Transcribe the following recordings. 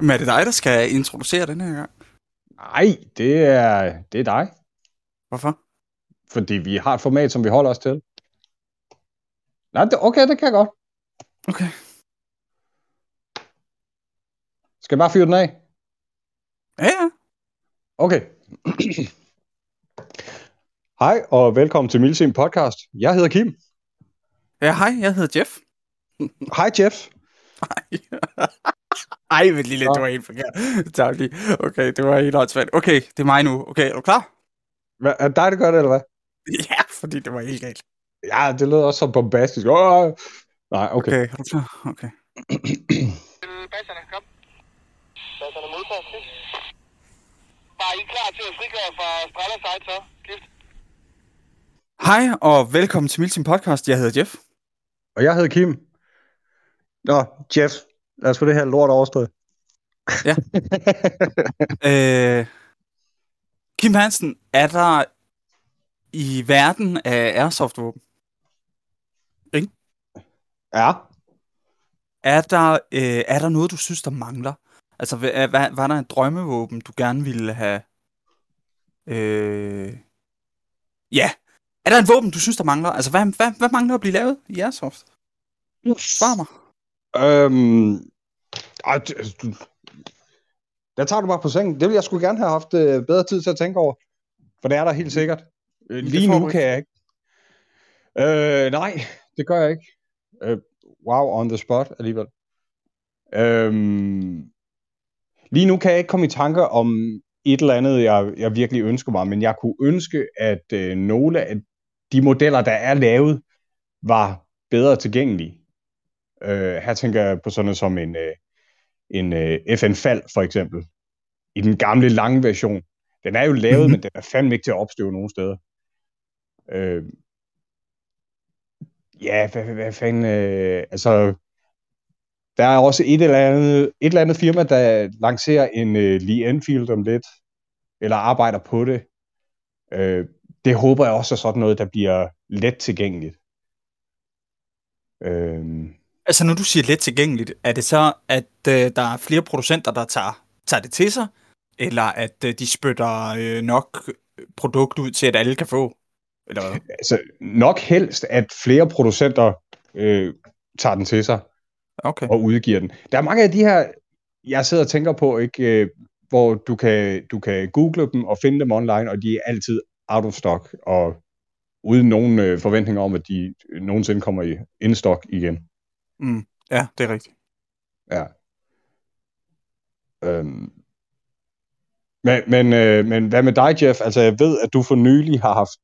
Men er det dig, der skal introducere den her gang? Nej, det er, det er dig. Hvorfor? Fordi vi har et format, som vi holder os til. Nej, det, okay, det kan jeg godt. Okay. Skal jeg bare fyre den af? Ja, ja. Okay. Hej, og velkommen til Milsim Podcast. Jeg hedder Kim. Ja, hej, jeg hedder Jeff. Hej, Jeff. Ej, men lille, det var helt forkert. Tak lige. Okay, det var helt åndssvagt. Okay, det er mig nu. Okay, er du klar? Hvad, er det dig, der gør det, eller hvad? Ja, fordi det var helt galt. Ja, det lød også så bombastisk. Oh, nej, okay. Okay, er du klar? Okay. Basserne, kom. Basserne modtager. Var I klar til at frigøre fra Strella side så? Hej, og velkommen til Milsim Podcast. Jeg hedder Jeff. Og jeg hedder Kim. Nå, Jeff, lad os få det her lort overstået. Ja. øh, Kim Hansen, er der i verden af airsoft-våben, Ja. er der, øh, er der noget, du synes, der mangler? Altså, hvad, hvad, var der en drømmevåben, du gerne ville have? Øh, ja. Er der en våben, du synes, der mangler? Altså, hvad, hvad, hvad mangler at blive lavet i Airsoft? Svar mig. Øhm, ej, altså, du, der tager du bare på sengen. Det ville jeg skulle gerne have haft øh, bedre tid til at tænke over. For det er der helt sikkert. Øh, Lige nu kan jeg ikke. Øh, nej, det gør jeg ikke. Øh, wow, on the spot alligevel. Øhm, lige nu kan jeg ikke komme i tanker om et eller andet, jeg, jeg virkelig ønsker mig, men jeg kunne ønske, at øh, nogle af de modeller, der er lavet, var bedre tilgængelige. Øh, her tænker jeg på sådan noget som en, øh, en øh, FN Fal for eksempel. I den gamle lange version. Den er jo lavet, Mhm. men den er fandme ikke til at opstøve nogen steder. Øh, ja, hvad, hvad, hvad fanden... Øh, altså, der er også et eller andet, et eller andet firma, der lancerer en øh, Lee Enfield om lidt, eller arbejder på det. Øh, det håber jeg også er sådan noget, der bliver let tilgængeligt. Øh, Altså, når du siger let tilgængeligt, er det så, at øh, der er flere producenter, der tager, tager det til sig? Eller at øh, de spytter øh, nok produkt ud til, at alle kan få? Eller hvad? altså, nok helst, at flere producenter øh, tager den til sig Okay. og udgiver den. Der er mange af de her, jeg sidder og tænker på, ikke, øh, hvor du kan, du kan google dem og finde dem online, og de er altid out of stock, og uden nogen øh, forventninger om, at de nogensinde kommer i in stock igen. Mm. Ja, det er rigtigt. Ja. Øhm. Men, men, øh, men hvad med dig, Jeff? Altså, jeg ved, at du for nylig har haft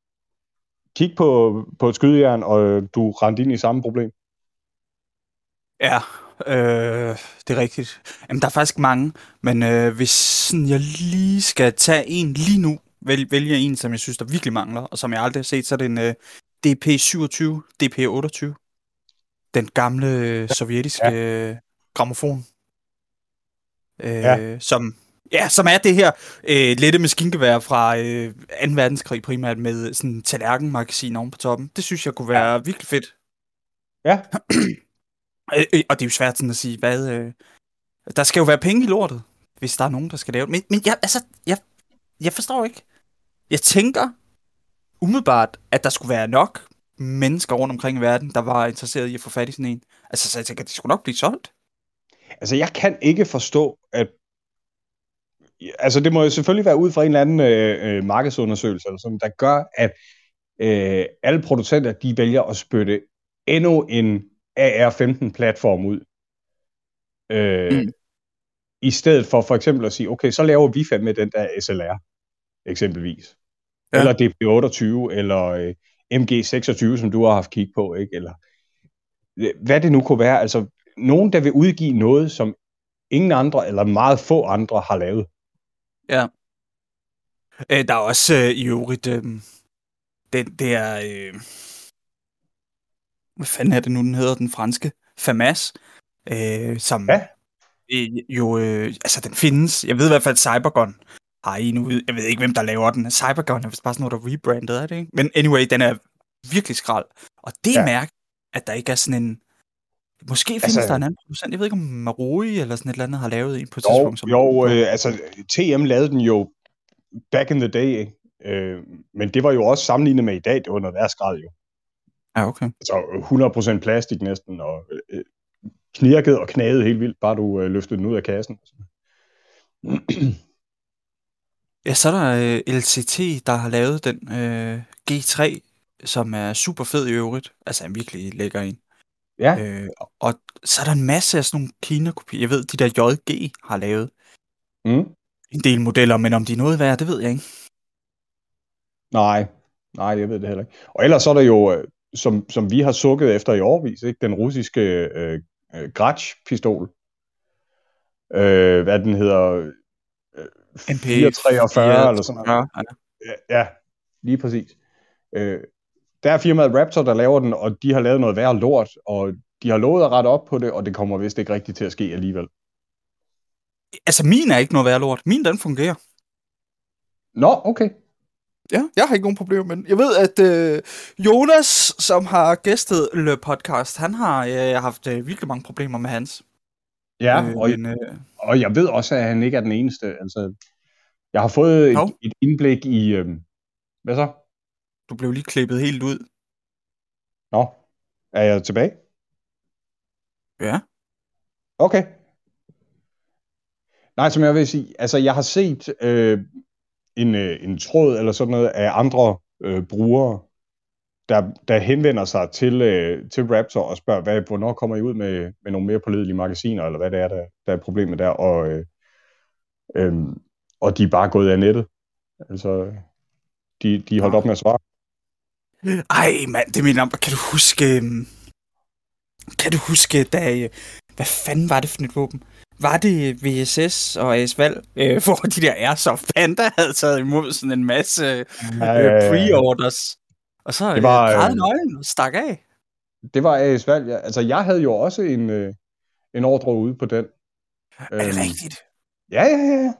kig på, på et skydejern, og du rendte ind i samme problem. Ja, øh, det er rigtigt. Jamen, der er faktisk mange, men øh, hvis sådan, jeg lige skal tage en lige nu, vælge, vælge en, som jeg synes, der virkelig mangler, og som jeg aldrig har set, så er det en øh, DP27, DP28. Den gamle øh, sovjetiske ja. gramofon. Øh, Ja. Som, ja, som er det her øh, lette maskingevær fra øh, 2. verdenskrig primært med sådan en tallerkenmagasin oven på toppen. Det synes jeg kunne være ja. virkelig fedt. Ja, Øh, øh, og det er jo svært sådan at sige, hvad... Øh, der skal jo være penge i lortet, hvis der er nogen, der skal lave det. Men, men jeg, altså, jeg, jeg forstår ikke. Jeg tænker umiddelbart, at der skulle være nok mennesker rundt omkring i verden, der var interesseret i at få fat i sådan en. Altså, så jeg tænker, det skulle nok blive solgt. altså jeg kan ikke forstå, at altså det må jo selvfølgelig være ud fra en eller anden øh, øh, markedsundersøgelse, eller sådan, der gør, at øh, alle producenter, de vælger at spytte endnu en AR-15-platform ud. Øh, Mm. mm. I stedet for for eksempel at sige, okay, så laver vi fandme den der SLR, eksempelvis. Ja. Eller DP28, eller øh, MG26, som du har haft kig på, ikke? Eller øh, hvad det nu kunne være. Altså, nogen, der vil udgive noget, som ingen andre, eller meget få andre, har lavet. Ja. Øh, der er også øh, i øvrigt... Øh, det, det er... Øh, hvad fanden er det nu, den hedder? Den franske. FAMAS. Øh, som Ja. jo... Øh, altså, den findes. Jeg ved i hvert fald, Cybergun har en ude. Jeg ved ikke, hvem der laver den. Cybergun er vist bare sådan noget, der er rebrandet, er det ikke? Men anyway, den er virkelig skrald. Og det Ja. mærke, at der ikke er sådan en... Måske findes Altså- der en anden producent. Jeg ved ikke, om Marui eller sådan et eller andet har lavet en på et Jo, tidspunkt. Som jo øh, altså TM lavede den jo back in the day, ikke? Øh, men det var jo også sammenlignet med i dag, det var noget værre skrald jo. Ja, okay. Altså 100% plastik næsten, og øh, knirket og knaget helt vildt, bare du øh, løftede den ud af kassen. Ja, så er der øh, LCT, der har lavet den øh, G3, som er super fed i øvrigt. Altså en virkelig lækker en. Ja, Øh, og så er der en masse af sådan nogle Kina-kopier. Jeg ved, de der JG har lavet mm. en del modeller, men om de er noget værd, det ved jeg ikke. nej, nej, jeg ved det heller ikke. Og ellers så er der jo, øh, som, som vi har sukket efter i årvis, ikke? den russiske øh, øh, Gratsch-pistol. Øh, hvad den hedder? MP 443 eller sådan noget. Ja, ja. Lige præcis. Øh, der er firmaet Raptor, der laver den, og de har lavet noget værre lort, og de har lovet at rette op på det, og det kommer vist ikke rigtigt til at ske alligevel. Altså, min er ikke noget værd lort. Min, den fungerer. Nå, okay. Ja, jeg har ikke nogen problemer med den. Jeg ved, at øh, Jonas, som har gæstet Le Podcast, han har øh, haft øh, virkelig mange problemer med hans. Ja, øh, og, men, øh, og jeg ved også, at han ikke er den eneste. Altså, jeg har fået Hov. et, et indblik i... Øh, hvad så? du blev lige klippet helt ud. Nå, er jeg tilbage? Ja. Okay. Nej, som jeg vil sige, altså jeg har set øh, en, øh, en tråd eller sådan noget af andre øh, brugere, der, der henvender sig til, øh, til Raptor og spørger, hvad, hvornår kommer I ud med, med nogle mere pålidelige magasiner, eller hvad det er, der, der er problemet der, og, øh, øh, og de er bare gået af nettet. Altså, de, de holdt op med at svare. Ej, mand, det mener Kan du huske... øhm, Kan du huske, da... øh, Hvad fanden var det for et våben? Var det VSS og ASVAL, øh, hvor de der Airsoft Panda havde taget imod sådan en masse øh, pre-orders? Og så Det det var, var, øh, nøgen og stak af. Det var AS Valg. Ja. Altså, jeg havde jo også en, øh, en ordre ude på den. Er det Øhm, rigtigt? Ja, ja, ja.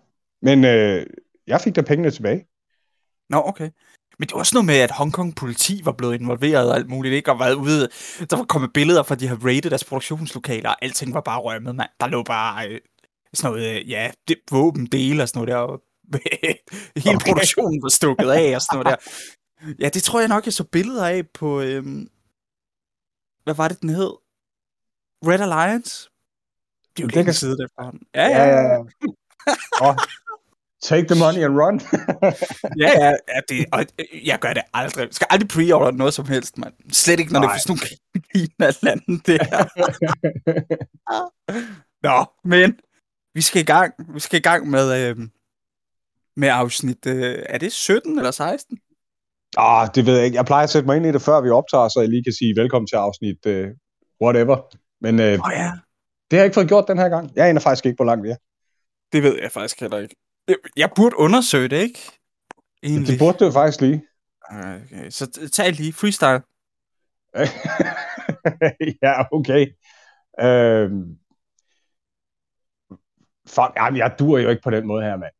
Men øh, jeg fik da pengene tilbage. Nå, okay. Men det var også noget med, at Hongkong politi var blevet involveret og alt muligt, ikke? Og været ude... Der var kommet billeder fra, de har raided deres produktionslokaler, og alting var bare rømmet, mand. Der lå bare øh, sådan noget, øh, ja, det, våbendele og sådan noget der. Og hele okay. produktionen var stukket af og sådan noget der. Ja, det tror jeg nok, jeg så billeder af på... Øhm, hvad var det, den hed? Red Alliance? Det er jo længe kan- siden efterhånden. Ja, ja, ja. Og take the money and run. Ja, ja, ja det, og øh, jeg gør det aldrig. Jeg skal aldrig pre-order noget som helst, mand. Slet ikke, når Nej. det er sådan nogle Kina-lande, det her. Nå, men vi skal i gang. Vi skal i gang med, øh, med afsnit, øh, er det 17 eller 16? Ah, det ved jeg ikke. Jeg plejer at sætte mig ind i det, før vi optager, så jeg lige kan sige velkommen til afsnit uh, whatever. Men uh, Åh oh, ja, det har jeg ikke fået gjort den her gang. Jeg aner faktisk ikke, hvor langt vi er. det ved jeg faktisk heller ikke. Jeg, jeg burde undersøge det, ikke? Egentlig. Det burde du faktisk lige. Okay, så tag lige freestyle. ja, okay. Øhm, fuck, jamen, jeg dur jo ikke på den måde her, mand.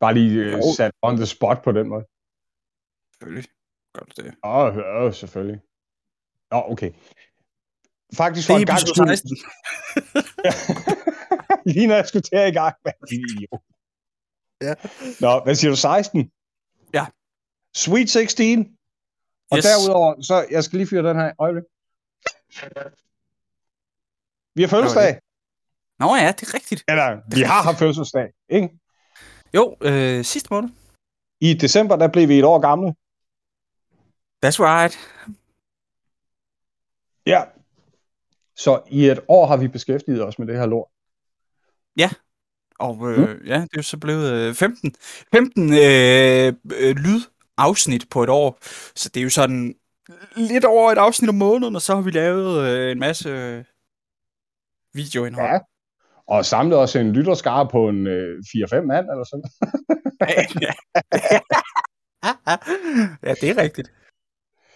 Bare lige øh, sat on the spot på den måde. Selvfølgelig gør du det. Åh, oh, oh, selvfølgelig. Nå, okay. Faktisk Det for er en gang skyld, 16. lige når jeg skulle til i gang, idiot. Ja. Nå, hvad siger du, 16? Ja. Sweet 16. Og Yes. derudover, så jeg skal lige fyre den her øjeblik. Vi har fødselsdag. Nå ja, det er rigtigt. Eller, vi har haft fødselsdag, ikke? Jo, øh, sidste måned. I december, der blev vi et år gamle. That's right. Ja. Så i et år har vi beskæftiget os med det her lort. Og øh, ja, det er jo så blevet øh, 15, 15 øh, øh, lydafsnit på et år. Så det er jo sådan lidt over et afsnit om måneden, og så har vi lavet øh, en masse øh, videoindhold. Ja. Og samlet os en lytterskare på en øh, 4-5 mand eller sådan. Ja. ja, det er rigtigt.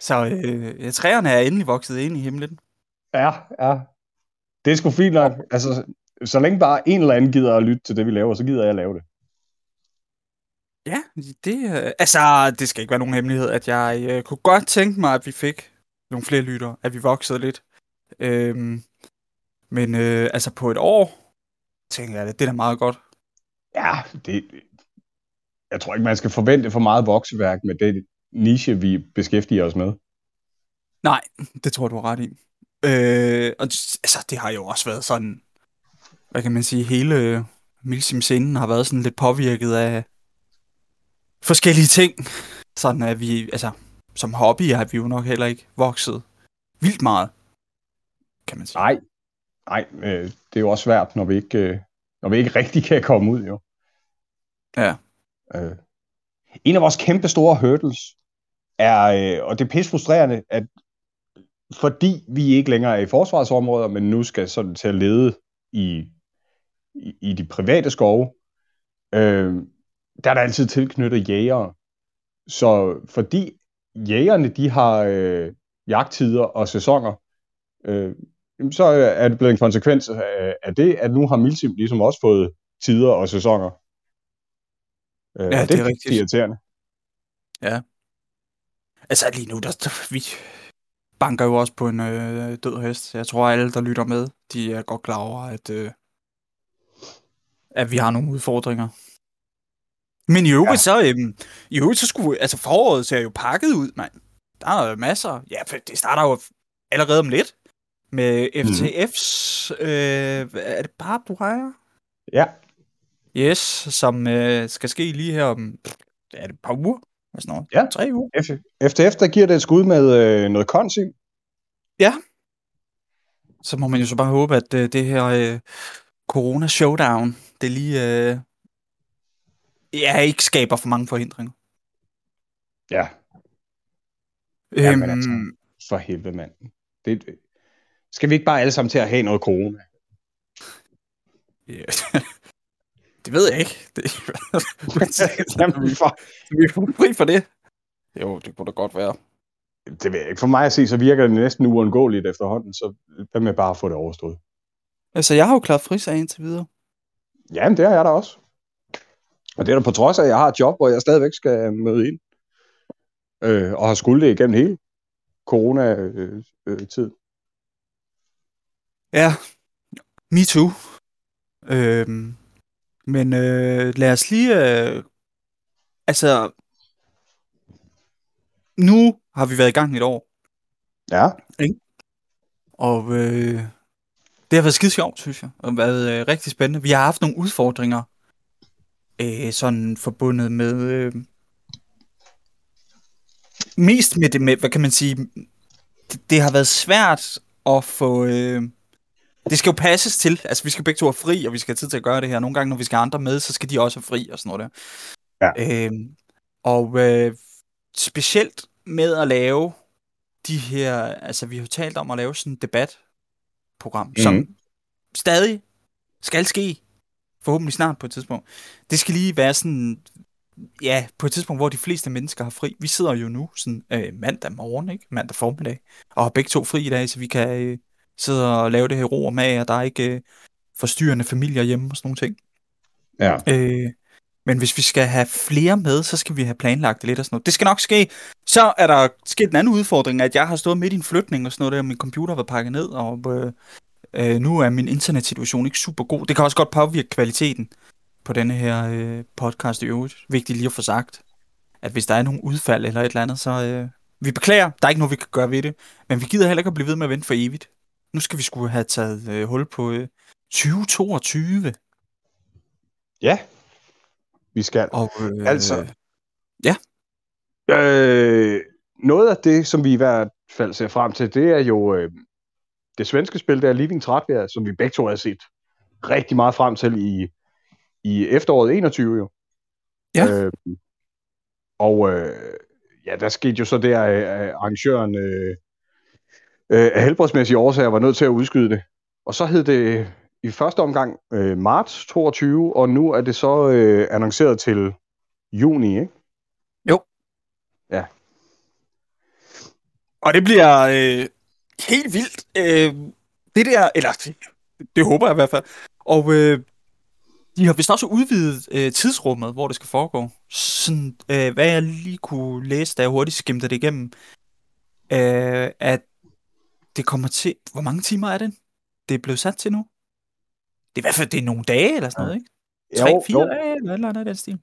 Så øh, træerne er endelig vokset ind i himlen. Ja, ja. Det er sgu fint nok. Altså, så længe bare en eller anden gider at lytte til det, vi laver, så gider jeg at lave det. Ja, det, øh, altså, det skal ikke være nogen hemmelighed, at jeg øh, kunne godt tænke mig, at vi fik nogle flere lyttere, at vi voksede lidt. Øhm, men øh, altså på et år, tænker jeg, det, det er da meget godt. Ja, det, jeg tror ikke, man skal forvente for meget vokseværk med det niche, vi beskæftiger os med. Nej, det tror du har ret i. Øh, og altså, det har jo også været sådan, hvad kan man sige, hele Milsim Sinden har været sådan lidt påvirket af forskellige ting. Sådan at vi, altså, som hobby har vi jo nok heller ikke vokset vildt meget, kan man sige. Nej, nej, øh, det er jo også svært, når vi ikke, øh, når vi ikke rigtig kan komme ud, jo. Ja. Øh. En af vores kæmpe store hurdles er, øh, og det er pisse frustrerende, at fordi vi ikke længere er i forsvarsområder, men nu skal sådan til at lede i, i, i de private skove, øh, der er der altid tilknyttet jægere. Så fordi jægerne, de har øh, jagttider og sæsoner, øh, så er det blevet en konsekvens af, af det, at nu har Milsim ligesom også fået tider og sæsoner. Øh, Ja, og det er det rigtigt. irriterende. Altså lige nu, der, der vi banker jo også på en øh, død hest. Jeg tror, alle, der lytter med, de er godt klar over, at, øh, at vi har nogle udfordringer. Men i øvrigt, ja. så, øhm, i øvrigt, så skulle, altså foråret ser jo pakket ud, mand. Der er masser. Ja, for det starter jo allerede om lidt med FTF's, øh, er det bare du ejer? Ja, Yes, som øh, skal ske lige her om, er det et par uger? Sådan noget? Ja. Tre uger? FTF, der giver det et skud med øh, noget konsim. Så må man jo så bare håbe, at øh, det her øh, corona-showdown, det lige øh, ja, ikke skaber for mange forhindringer. Ja, Øhm, Jamen, altså. for helvede, mand. Det, skal vi ikke bare alle sammen til at have noget corona? ja. Det ved jeg ikke. Det, Jamen, vi får, vi er fri for det. Jo, det kunne da godt være. det ved jeg ikke. For mig at se, så virker det næsten uundgåeligt efterhånden, så hvad med bare at få det overstået? Altså, jeg har jo klaret frisag indtil videre. Jamen, det har jeg da også. Og det er da på trods af, at jeg har et job, hvor jeg stadigvæk skal møde ind. Øh, og har skulle det igennem hele corona-tiden. Øh, tid. Ja, me too. Øhm, men øh, lad os lige... Øh, altså, nu har vi været i gang i et år. ja, Og øh, det har været skide sjovt, synes jeg. Og været øh, rigtig spændende. Vi har haft nogle udfordringer, øh, sådan forbundet med... Øh, mest med det med, hvad kan man sige... Det, det har været svært at få... Øh, det skal jo passes til. Altså, vi skal begge to have fri, og vi skal have tid til at gøre det her. Nogle gange, når vi skal have andre med, så skal de også have fri og sådan noget der. Ja. Øh, og øh, specielt med at lave de her... Altså, vi har jo talt om at lave sådan et debatprogram, mm. som stadig skal ske. Forhåbentlig snart på et tidspunkt. Det skal lige være sådan... Ja, på et tidspunkt, hvor de fleste mennesker har fri. Vi sidder jo nu sådan øh, mandag morgen, ikke? Mandag formiddag. Og har begge to fri i dag, så vi kan øh, sidde og lave det her ro og mag, og der er ikke øh, forstyrrende familier hjemme og sådan nogle ting. ja. Øh, men hvis vi skal have flere med, så skal vi have planlagt det lidt og sådan noget. Det skal nok ske. Så er der sket en anden udfordring, at jeg har stået midt i en flytning og sådan noget og min computer været pakket ned, og øh, øh, nu er min internetsituation ikke super god. Det kan også godt påvirke kvaliteten på denne her øh, podcast i øvrigt. Vigtigt lige at få sagt, at hvis der er nogle udfald eller et eller andet, så øh, vi beklager. Der er ikke noget, vi kan gøre ved det. Men vi gider heller ikke at blive ved med at vente for evigt. Nu skal vi skulle have taget øh, hul på øh, 2022. ja, vi skal. Og, øh, Altså, Øh, noget af det, som vi i hvert fald ser frem til, det er jo øh, det svenske spil, der er Living Trætvær, som vi begge to har set rigtig meget frem til i, i efteråret 21 jo. Ja. Øh, og øh, ja, der skete jo så der, at arrangøren øh, øh, af helbredsmæssige årsager var nødt til at udskyde det. Og så hed det i første omgang øh, marts 22, og nu er det så øh, annonceret til juni, ikke? Og det bliver øh, helt vildt. Øh, det der, eller det, det håber jeg i hvert fald. Og øh, De har vist også udvidet øh, tidsrummet, hvor det skal foregå. Sådan, øh, hvad jeg lige kunne læse, da jeg hurtigt skimte det igennem, øh, at det kommer til... Hvor mange timer er det, det er blevet sat til nu? Det er i hvert fald det er nogle dage eller sådan noget, ikke? Tre, Jo, fire jo. dage eller et eller andet den stil.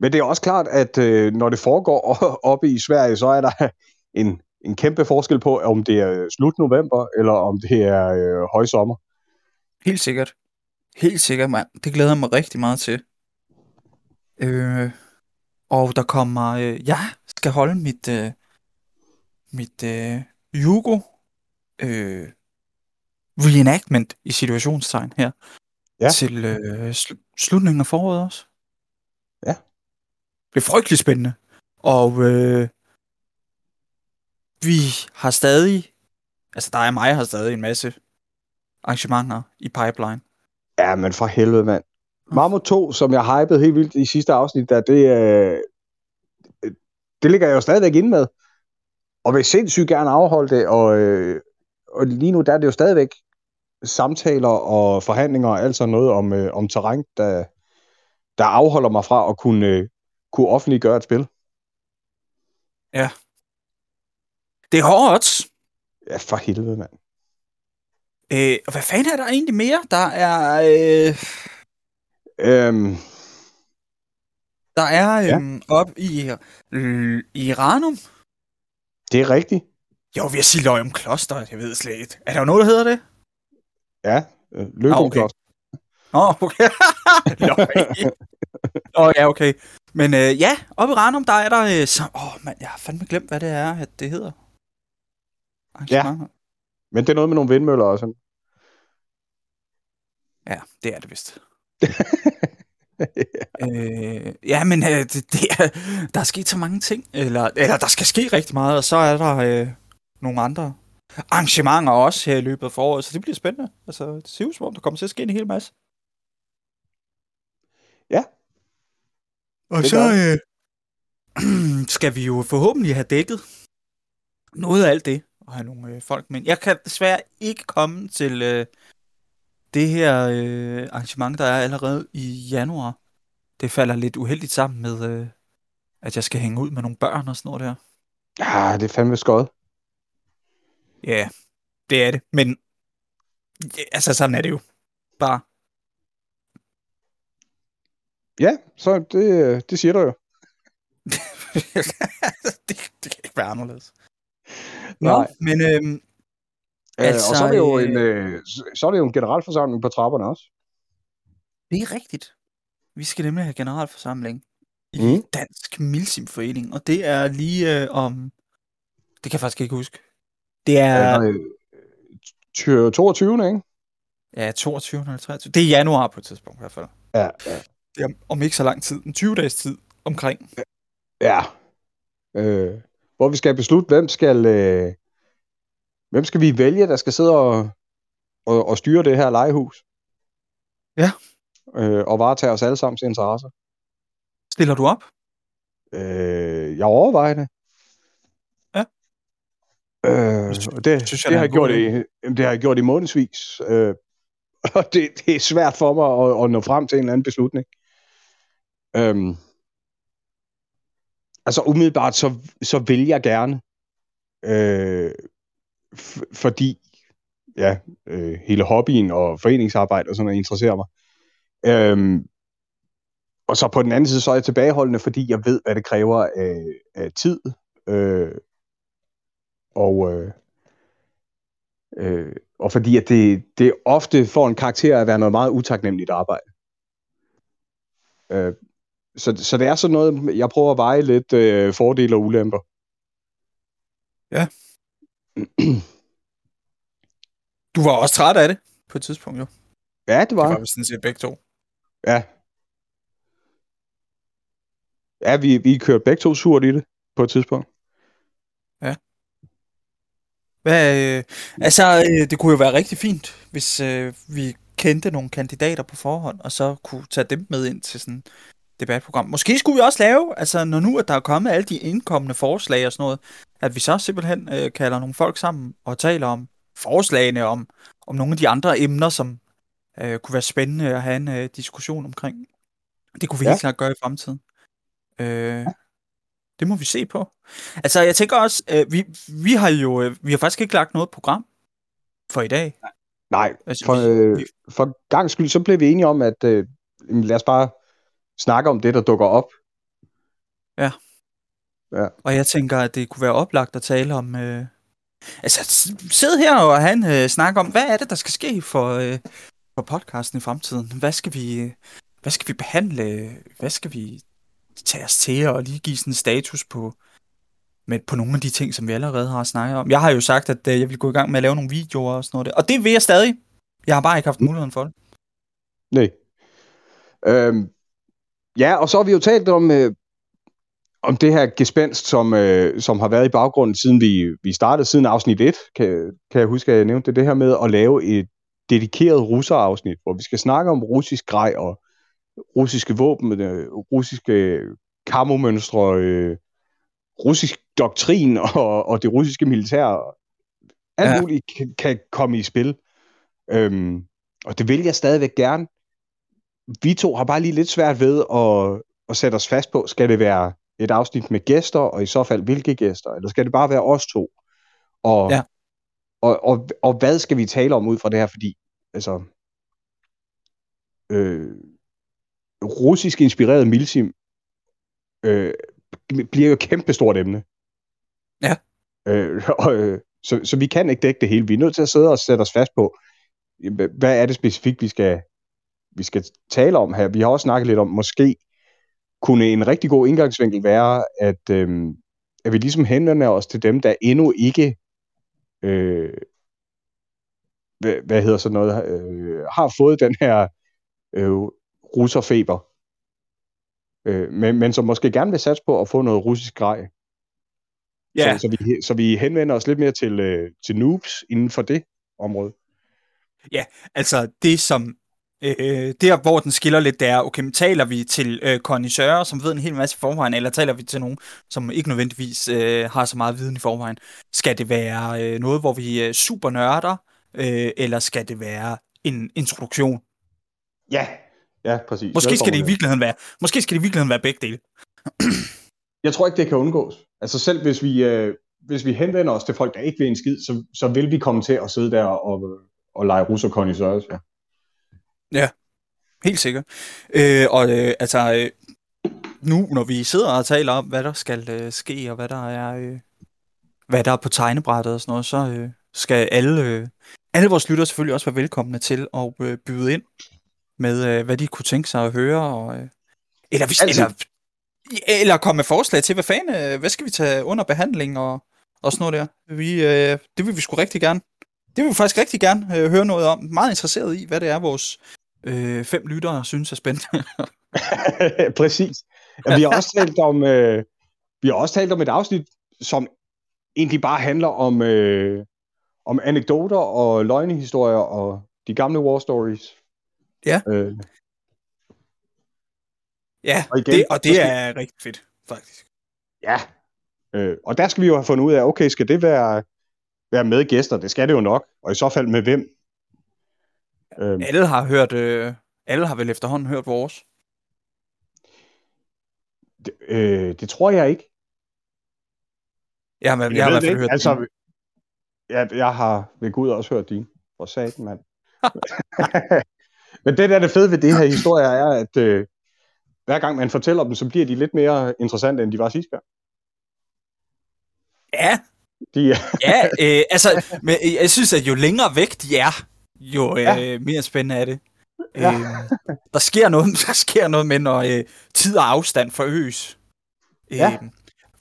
Men det er også klart, at øh, når det foregår oppe i Sverige, så er der en, en kæmpe forskel på, om det er slut november, eller om det er øh, højsommer. Helt sikkert. Helt sikkert, mand. Det glæder jeg mig rigtig meget til. Øh, og der kommer... Øh, jeg skal holde mit... Øh, mit øh, Jugo øh, reenactment i situationstegn her. Ja. Til øh, sl- slutningen af foråret også. Ja. Det er frygtelig spændende. Og øh, vi har stadig... Altså dig og mig har stadig en masse arrangementer i pipeline. Ja, men for helvede, mand. Marmot 2, som jeg hypede helt vildt i sidste afsnit, der, det, øh, det ligger jeg jo stadigvæk inde med. Og vil sindssygt gerne afholde det, og, øh, og lige nu der er det jo stadigvæk samtaler og forhandlinger og alt sådan noget om, øh, om terræn, der, der afholder mig fra at kunne, øh, kunne offentliggøre et spil. Det er hårdt. Ja, for helvede, mand. Øh, og hvad fanden er der egentlig mere? Der er... Øh, Øhm, der er Ja. øhm, op i øh, Iranum. det er rigtigt. Jo, vi har sige Løgum Kloster, jeg ved slet ikke. Er der jo noget, der hedder det? Ja, øh, Løgum Ah, okay. Kloster. Åh, oh, okay. Åh, oh, ja, okay. Men øh, ja, oppe i Ranum, der er der... Øh, så, åh, mand, jeg har fandme glemt, hvad det er, at det hedder. Arrangementer. Men det er noget med nogle vindmøller og sådan. Ja, det er det vist. øh, ja, men øh, det, det er, der er sket så mange ting. Eller, eller der skal ske rigtig meget, og så er der øh, nogle andre arrangementer også her i løbet af foråret, så det bliver spændende. Altså, det ser ud som om, der kommer til at ske en hel masse. Ja. Og Det så øh, skal vi jo forhåbentlig have dækket noget af alt det, og have nogle øh, folk med. Jeg kan desværre ikke komme til øh, det her øh, arrangement, der er allerede i januar. Det falder lidt uheldigt sammen med, øh, at jeg skal hænge ud med nogle børn og sådan noget der. Ja, det er fandme skød. Ja, det er det. Men altså, sådan er det jo. Bare. Ja, så det, det siger du jo. det, det kan ikke være anderledes. Nå, Nej. men øhm, Altså, og så er, det jo øh, en, øh, så er det jo en generalforsamling på trapperne også. det er rigtigt. Vi skal nemlig have generalforsamling i Mm. Dansk Milsimforening, og det er lige øh, om... Det kan jeg faktisk ikke huske. Det er Øh, ty- 22. ikke? ja, 22. eller 23. Det er januar på et tidspunkt i hvert fald. Ja, ja. Det er om, ikke så lang tid. En 20 dages tid omkring. ja. Øh, hvor vi skal beslutte, hvem skal, øh, hvem skal vi vælge, der skal sidde og, og, og styre det her legehus. Ja. Øh, og varetage os alle sammens interesser. Stiller du op? Øh, jeg overvejer det. Øh, Det sy- og det, synes jeg, det, har jeg gjort i, det har jeg gjort i månedsvis. Øh, og det, det er svært for mig at, at nå frem til en eller anden beslutning. Øhm, altså umiddelbart, så, så vil jeg gerne. Øh, f- fordi ja, øh, hele hobbyen og foreningsarbejde og sådan noget interesserer mig. Øhm, og så på den anden side, så er jeg tilbageholdende, fordi jeg ved, hvad det kræver af, af tid. Øh, og, øh, øh, og fordi at det, det ofte får en karakter at være noget meget utaknemmeligt arbejde. Øh, så, så det er sådan noget, jeg prøver at veje lidt øh, fordele og ulemper. Ja. Du var også træt af det på et tidspunkt, jo. Ja, det Det var. var vi sådan set begge to. Ja. Ja, vi, vi kørte begge to surt i det på et tidspunkt. Hvad, øh, altså, øh, det kunne jo være rigtig fint, hvis øh, vi kendte nogle kandidater på forhånd, og så kunne tage dem med ind til sådan debatprogram. Måske skulle vi også lave, altså når nu at der er kommet alle de indkommende forslag og sådan noget, at vi så simpelthen øh, kalder nogle folk sammen og taler om forslagene, om, om nogle af de andre emner, som øh, kunne være spændende at have en øh, diskussion omkring. Det kunne vi Ja. helt klart gøre i fremtiden. Øh, det må vi se på. Altså, jeg tænker også, øh, vi, vi har jo øh, vi har faktisk ikke lagt noget program for i dag. Nej, Altså, for, øh, vi- for gang skyld, så blev vi enige om, at øh, lad os bare snakke om det, der dukker op. Og jeg tænker, at det kunne være oplagt at tale om... Øh, altså, s- sidde her og have en øh, snak om, hvad er det, der skal ske for, øh, for podcasten i fremtiden? Hvad skal vi... Øh, hvad skal vi behandle? Hvad skal vi tage os til og lige give sådan en status på, med, på nogle af de ting, som vi allerede har snakket om? Jeg har jo sagt, at øh, jeg vil gå i gang med at lave nogle videoer og sådan noget. Der. Og det vil jeg stadig. Jeg har bare ikke haft muligheden for det. Nej. Øhm, ja, og så har vi jo talt om, øh, om det her gespenst, som, øh, som har været i baggrunden, siden vi, vi startede, siden afsnit 1, kan, kan jeg huske, at jeg nævnte det, det her med at lave et dedikeret russerafsnit, hvor vi skal snakke om russisk grej og russiske våben, øh, russiske kamomønstre, øh, russisk doktrin og, og det russiske militær. Alt Ja. muligt kan, kan komme i spil. Øhm, og det vil jeg stadigvæk gerne. Vi to har bare lige lidt svært ved at, at sætte os fast på, skal det være et afsnit med gæster, og i så fald hvilke gæster, eller skal det bare være os to? Og, Ja. og, og, og hvad skal vi tale om ud fra det her? Fordi, altså, øh, russisk inspireret milsim øh, bliver jo et kæmpestort emne. Ja. Øh, og, øh, så, så vi kan ikke dække det hele. Vi er nødt til at sidde og sætte os fast på, hva- hvad er det specifikt, vi skal, vi skal tale om her. Vi har også snakket lidt om, måske kunne en rigtig god indgangsvinkel være, at, øhm, at vi ligesom henvender os til dem, der endnu ikke øh, hvad, hvad hedder sådan noget, øh, har fået den her øh, russerfeber, øh, men, men som måske gerne vil satse på at få noget russisk grej. Ja. Så, så, vi, så vi henvender os lidt mere til, øh, til noobs inden for det område. Altså, det som... Øh, der, hvor den skiller lidt, det er, okay, men taler vi til øh, kondisører, som ved en hel masse i forvejen, eller taler vi til nogen, som ikke nødvendigvis øh, har så meget viden i forvejen? Skal det være øh, noget, hvor vi er super nørder, øh, eller skal det være en introduktion? Ja, ja, præcis. Måske skal det i virkeligheden være, måske skal det i virkeligheden være begge dele. Jeg tror ikke, det kan undgås. Altså selv hvis vi, øh, hvis vi henvender os til folk, der ikke vil en skid, så, så vil vi komme til at sidde der og, og lege russerkondisører. Ja. Helt sikkert. Øh, og øh, altså, øh, nu når vi sidder og taler om, hvad der skal øh, ske, og hvad der er, øh, hvad der er på tegnebrættet og sådan noget, så øh, skal alle, øh, alle vores lyttere selvfølgelig også være velkomne til at øh, byde ind med, øh, hvad de kunne tænke sig at høre, og, øh, eller, hvis, Altid. eller, eller komme med forslag til, hvad fanden, øh, hvad skal vi tage under behandling og, og sådan noget der. Vi, øh, det vil vi sgu rigtig gerne. Det vil vi faktisk rigtig gerne øh, høre noget om. Meget interesseret i, hvad det er, vores øh, fem lyttere synes er spændende. Præcis. Ja, vi har også talt om øh, vi har også talt om et afsnit, som egentlig bare handler om øh, om anekdoter og løgnehistorier og de gamle war stories. Ja. Øh, Ja, Og igen, det, og det skal- er rigtig fedt, faktisk. ja. Øh, og der skal vi jo have fundet ud af, okay, skal det være være med gæster? Det skal det jo nok. Og i så fald med hvem? Øh, Alle har hørt, øh, alle har vel efterhånden hørt vores. det, øh, det tror jeg ikke. Jeg, har, Men jeg har i hvert fald hørt altså, din. jeg, jeg har ved Gud også hørt din. For satan, mand. Men det der er det fede ved det her historie er, at øh, hver gang man fortæller dem, så bliver de lidt mere interessante, end de var sidste gang. Ja, De, ja øh, altså, men øh, jeg synes, at jo længere væk de er, jo øh, Ja. mere spændende er det. Ja. Øh, der, sker noget, der sker noget med, når øh, tid og afstand forøges. Øh, Ja.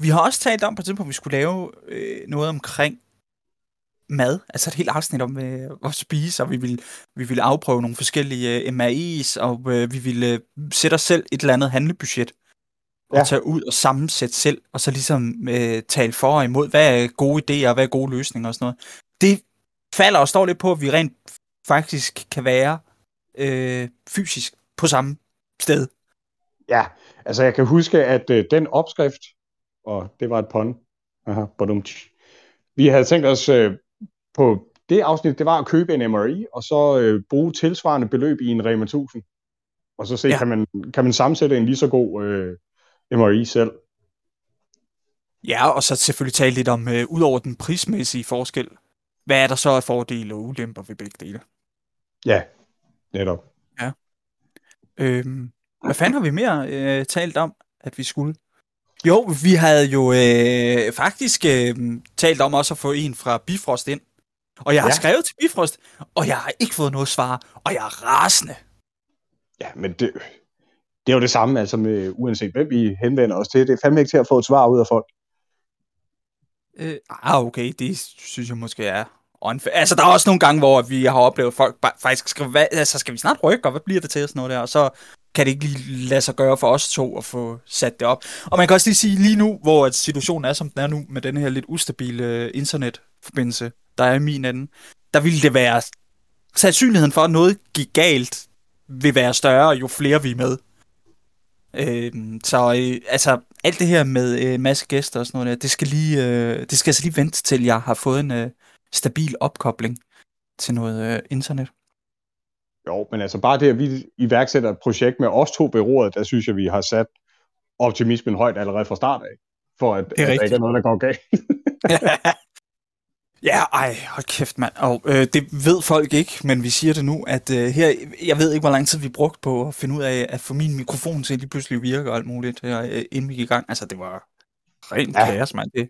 Vi har også talt om på et tidspunkt, at vi skulle lave øh, noget omkring mad. Altså et helt afsnit om øh, at spise, og vi ville, vi ville afprøve nogle forskellige øh, MAI's, og øh, vi ville øh, sætte os selv et eller andet handlebudget. Og Ja. tage ud og sammensætte selv, og så ligesom øh, tale for og imod, hvad er gode idéer, og hvad er gode løsninger og sådan noget. Det falder og står lidt på, at vi rent faktisk kan være øh, fysisk på samme sted. ja, altså jeg kan huske, at øh, den opskrift, og det var et pun, Aha, badum, vi havde tænkt os øh, på det afsnit, det var at købe en MRI, og så øh, bruge tilsvarende beløb i en Rema 1000. Og så se, Ja. ja. kan, man, kan man sammensætte en lige så god øh, MRI selv. Ja, og så selvfølgelig tale lidt om, øh, ud over den prismæssige forskel, hvad er der så af fordele og ulemper ved begge dele? Ja, netop. Øhm, hvad fanden har vi mere øh, talt om, at vi skulle? Jo, vi havde jo øh, faktisk øh, talt om også at få en fra Bifrost ind. Og jeg har ja. Skrevet til Bifrost, og jeg har ikke fået noget svar, og jeg er rasende. Ja, men det, det er jo det samme, altså med, uanset hvem vi henvender os til. Det er fandme ikke til at få et svar ud af folk. Øh, ah, okay, det synes jeg måske er unfair. Altså, der er også nogle gange, hvor vi har oplevet, at folk faktisk skriver, hvad, altså, skal vi snart rykke, og hvad bliver det til, og sådan noget der, og så kan det ikke lige lade sig gøre for os to at få sat det op. Og man kan også lige sige, lige nu, hvor at situationen er, som den er nu, med den her lidt ustabile øh, internetforbindelse, der er i min ende, der ville det være, sandsynligheden for, at noget gik galt, vil være større, jo flere vi er med. Øh, så øh, altså, alt det her med øh, masse gæster og sådan noget der, det skal lige, øh, det skal altså lige vente til, jeg har fået en øh, stabil opkobling til noget øh, internet. Jo, men altså bare det, at vi iværksætter et projekt med os to ved roret, der synes jeg, vi har sat optimismen højt allerede fra start af. For at, at der ikke er noget, der går galt. ja, ej, hold kæft, mand. Og øh, det ved folk ikke, men vi siger det nu, at øh, her, jeg ved ikke, hvor lang tid vi brugte på at finde ud af, at få min mikrofon til at lige pludselig virke og alt muligt, her, øh, inden vi gik i gang. Altså, det var rent ja. Kaos, mand. Det,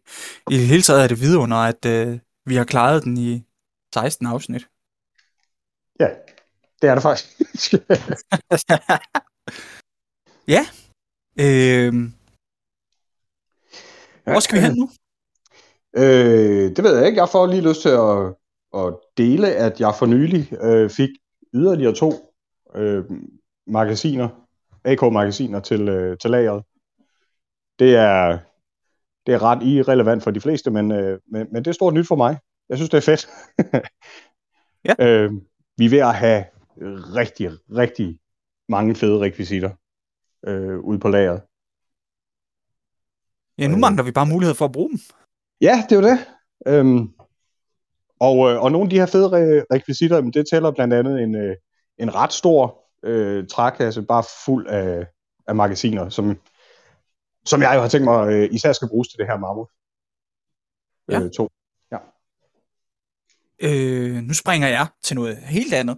I det hele taget er det vidunder, at øh, vi har klaret den i 16 afsnit. Ja, det er det faktisk. ja. Øh, hvor skal vi hen nu? Øh, det ved jeg ikke. Jeg får lige lyst til at, at dele, at jeg for nylig øh, fik yderligere to øh, magasiner, AK-magasiner til, øh, til lageret. Det er, det er ret irrelevant for de fleste, men, øh, men, men det er stort nyt for mig. Jeg synes, det er fedt. Ja. øh, vi er ved at have rigtig, rigtig mange fede rekvisitter øh, ude på lageret. Ja, nu Øh. mangler vi bare mulighed for at bruge dem. Ja, det er jo det. Øhm, og, øh, og nogle af de her fede re- rekvisitter, det tæller blandt andet en, øh, en ret stor øh, trækasse, bare fuld af, af magasiner, som, som jeg jo har tænkt mig øh, især skal bruges til det her mammut. Ja. Øh, to. Øh, nu springer jeg til noget helt andet.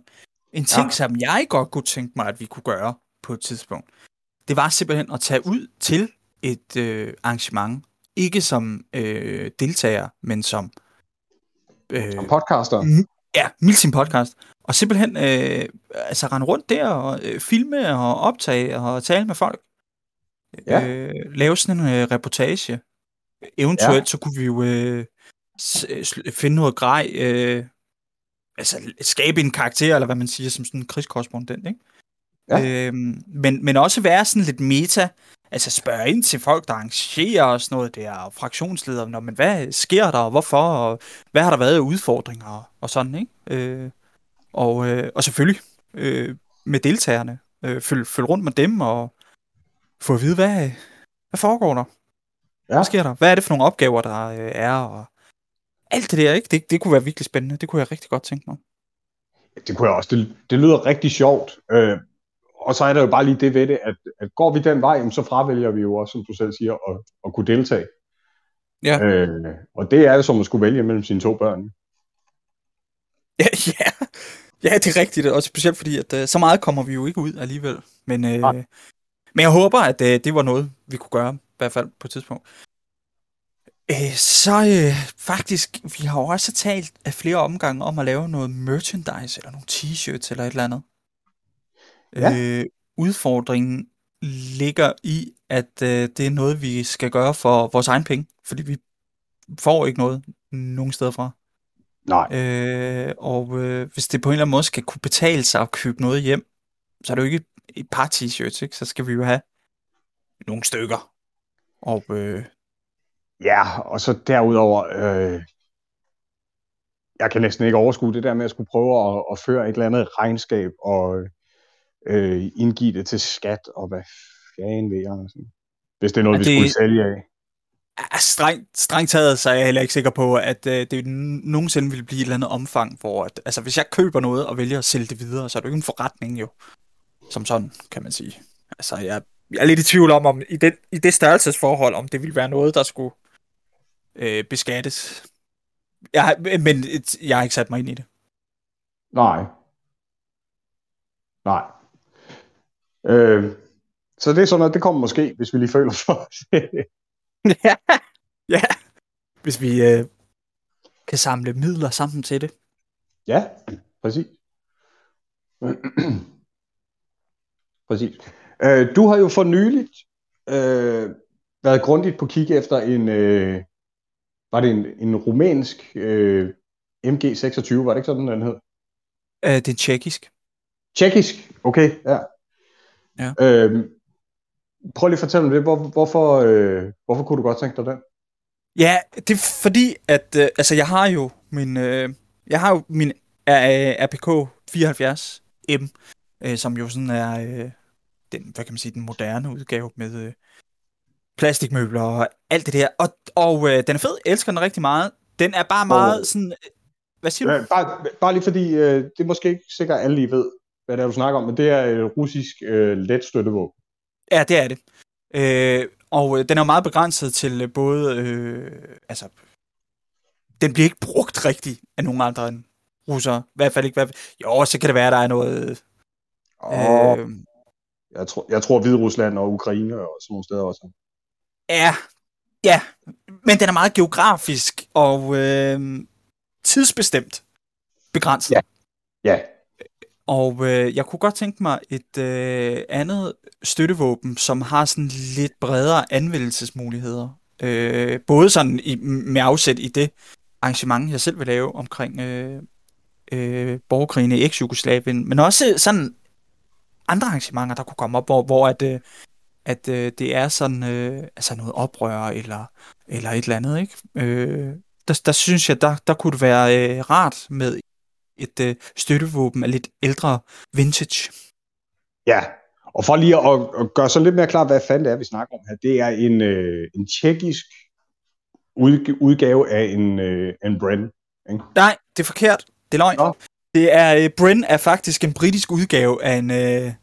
En ting, ja. Ja. som jeg godt kunne tænke mig, at vi kunne gøre på et tidspunkt, det var simpelthen at tage ud til et øh, arrangement. Ikke som øh, deltager, men som øh, Som podcaster. Mm. Ja, Milsim podcast. Og simpelthen øh, altså rende rundt der og øh, filme og optage og tale med folk. Ja. Øh, lave sådan en øh, reportage. Eventuelt ja. så kunne vi jo øh, s- øh, finde noget grej. Øh, altså skabe en karakter, eller hvad man siger, som sådan en krigskorrespondent, ikke? Ja. Øhm, men, men også være sådan lidt meta, altså spørge ind til folk, der arrangerer og sådan noget der, og fraktionsledere, Nå, men hvad sker der, og hvorfor, og hvad har der været af udfordringer, og, og sådan, ikke? Øh, og, øh, og selvfølgelig øh, med deltagerne, øh, følg, følg rundt med dem, og få at vide, hvad, hvad foregår der? Ja. Hvad sker der? Hvad er det for nogle opgaver, der øh, er, og alt det der, ikke? Det, det kunne være virkelig spændende, det kunne jeg rigtig godt tænke mig. Det kunne jeg også. Det, det lyder rigtig sjovt. Øh, og så er der jo bare lige det ved det, at, at går vi den vej, så fravælger vi jo også, som du selv siger, at, at kunne deltage. Ja. Øh, og det er jo som at skulle vælge mellem sine to børn. Ja, ja. ja, det er rigtigt, og specielt fordi, at øh, så meget kommer vi jo ikke ud alligevel. Men, øh, men jeg håber, at øh, det var noget, vi kunne gøre, i hvert fald på et tidspunkt. Øh, så øh, faktisk, vi har jo også talt af flere omgange om at lave noget merchandise, eller nogle t-shirts, eller et eller andet. Ja. Øh, udfordringen ligger i, at øh, det er noget, vi skal gøre for vores egen penge, fordi vi får ikke noget nogen steder fra. Nej. Øh, og øh, hvis det på en eller anden måde skal kunne betale sig at købe noget hjem, så er det jo ikke et par t-shirts, ikke? Så skal vi jo have nogle stykker. Og øh, Ja, og så derudover, øh, jeg kan næsten ikke overskue det der med at skulle prøve at, at føre et eller andet regnskab og øh, indgive det til skat, og hvad fanden ved jeg. Altså. Hvis det er noget, Er vi det- skulle sælge af. Ja, strengt, strengt taget, så er jeg heller ikke sikker på, at øh, det nogensinde vil blive et eller andet omfang, hvor at, altså, hvis jeg køber noget og vælger at sælge det videre, så er det jo ikke en forretning jo, som sådan, kan man sige. Altså, jeg, jeg er lidt i tvivl om, om i, den, i det størrelsesforhold, om det ville være noget, der skulle øh, beskattes. Jeg, men et, jeg har ikke sat mig ind i det. Nej. Nej. Øh, så det er sådan noget, det kommer måske, hvis vi lige føler for ja, ja. Hvis vi øh, kan samle midler sammen til det. Ja, præcis. præcis. Øh, du har jo for nyligt øh, været grundigt på kig efter en, øh, var det en, en rumænsk øh, MG26, var det ikke sådan, den hed? Øh, det er tjekkisk. Tjekkisk, okay, ja. Ja. Øh, prøv lige at fortælle mig det. Hvor, hvorfor, øh, hvorfor kunne du godt tænke dig den? Ja, det er fordi, at øh, altså, jeg har jo min, øh, jeg har jo min RPK 74 M, øh, som jo sådan er øh, den, hvad kan man sige, den moderne udgave med øh, plastikmøbler og alt det der. Og, og øh, den er fed, jeg elsker den rigtig meget. Den er bare meget oh. sådan... Hvad siger du? Bare, bare lige fordi, øh, det er måske ikke sikkert, alle lige ved, hvad det er, du snakker om, men det er et russisk øh, let støttevåben. Ja, det er det. Øh, og øh, den er meget begrænset til øh, både... Øh, altså, den bliver ikke brugt rigtigt af nogen andre end russere. I hvert fald ikke. Hvad, jo, så kan det være, der er noget... Oh, øh, jeg, tror, jeg tror, Hvide Rusland og Ukraine og sådan nogle steder også. Ja, ja. Men den er meget geografisk og øh, tidsbestemt begrænset. Ja. Ja, og øh, jeg kunne godt tænke mig et øh, andet støttevåben, som har sådan lidt bredere anvendelsesmuligheder. Øh, både sådan i, med afsæt i det arrangement, jeg selv vil lave omkring øh, øh, borgerkrigen i eks-Jugoslavien, men også sådan andre arrangementer, der kunne komme op, hvor, hvor at, øh, at øh, det er sådan øh, altså noget oprør eller, eller et eller andet. Ikke? Øh, der, der synes jeg, der, der kunne det være øh, rart med et øh, støttevåben af lidt ældre vintage. Ja, og for lige at, at gøre så lidt mere klart, hvad fanden det er, vi snakker om her, det er en, øh, en tjekkisk udgave af en, øh, en Bren. Ikke? Nej, det er forkert. Det er løgn. Nå. Det er, øh, Bren er faktisk en britisk udgave af en øh,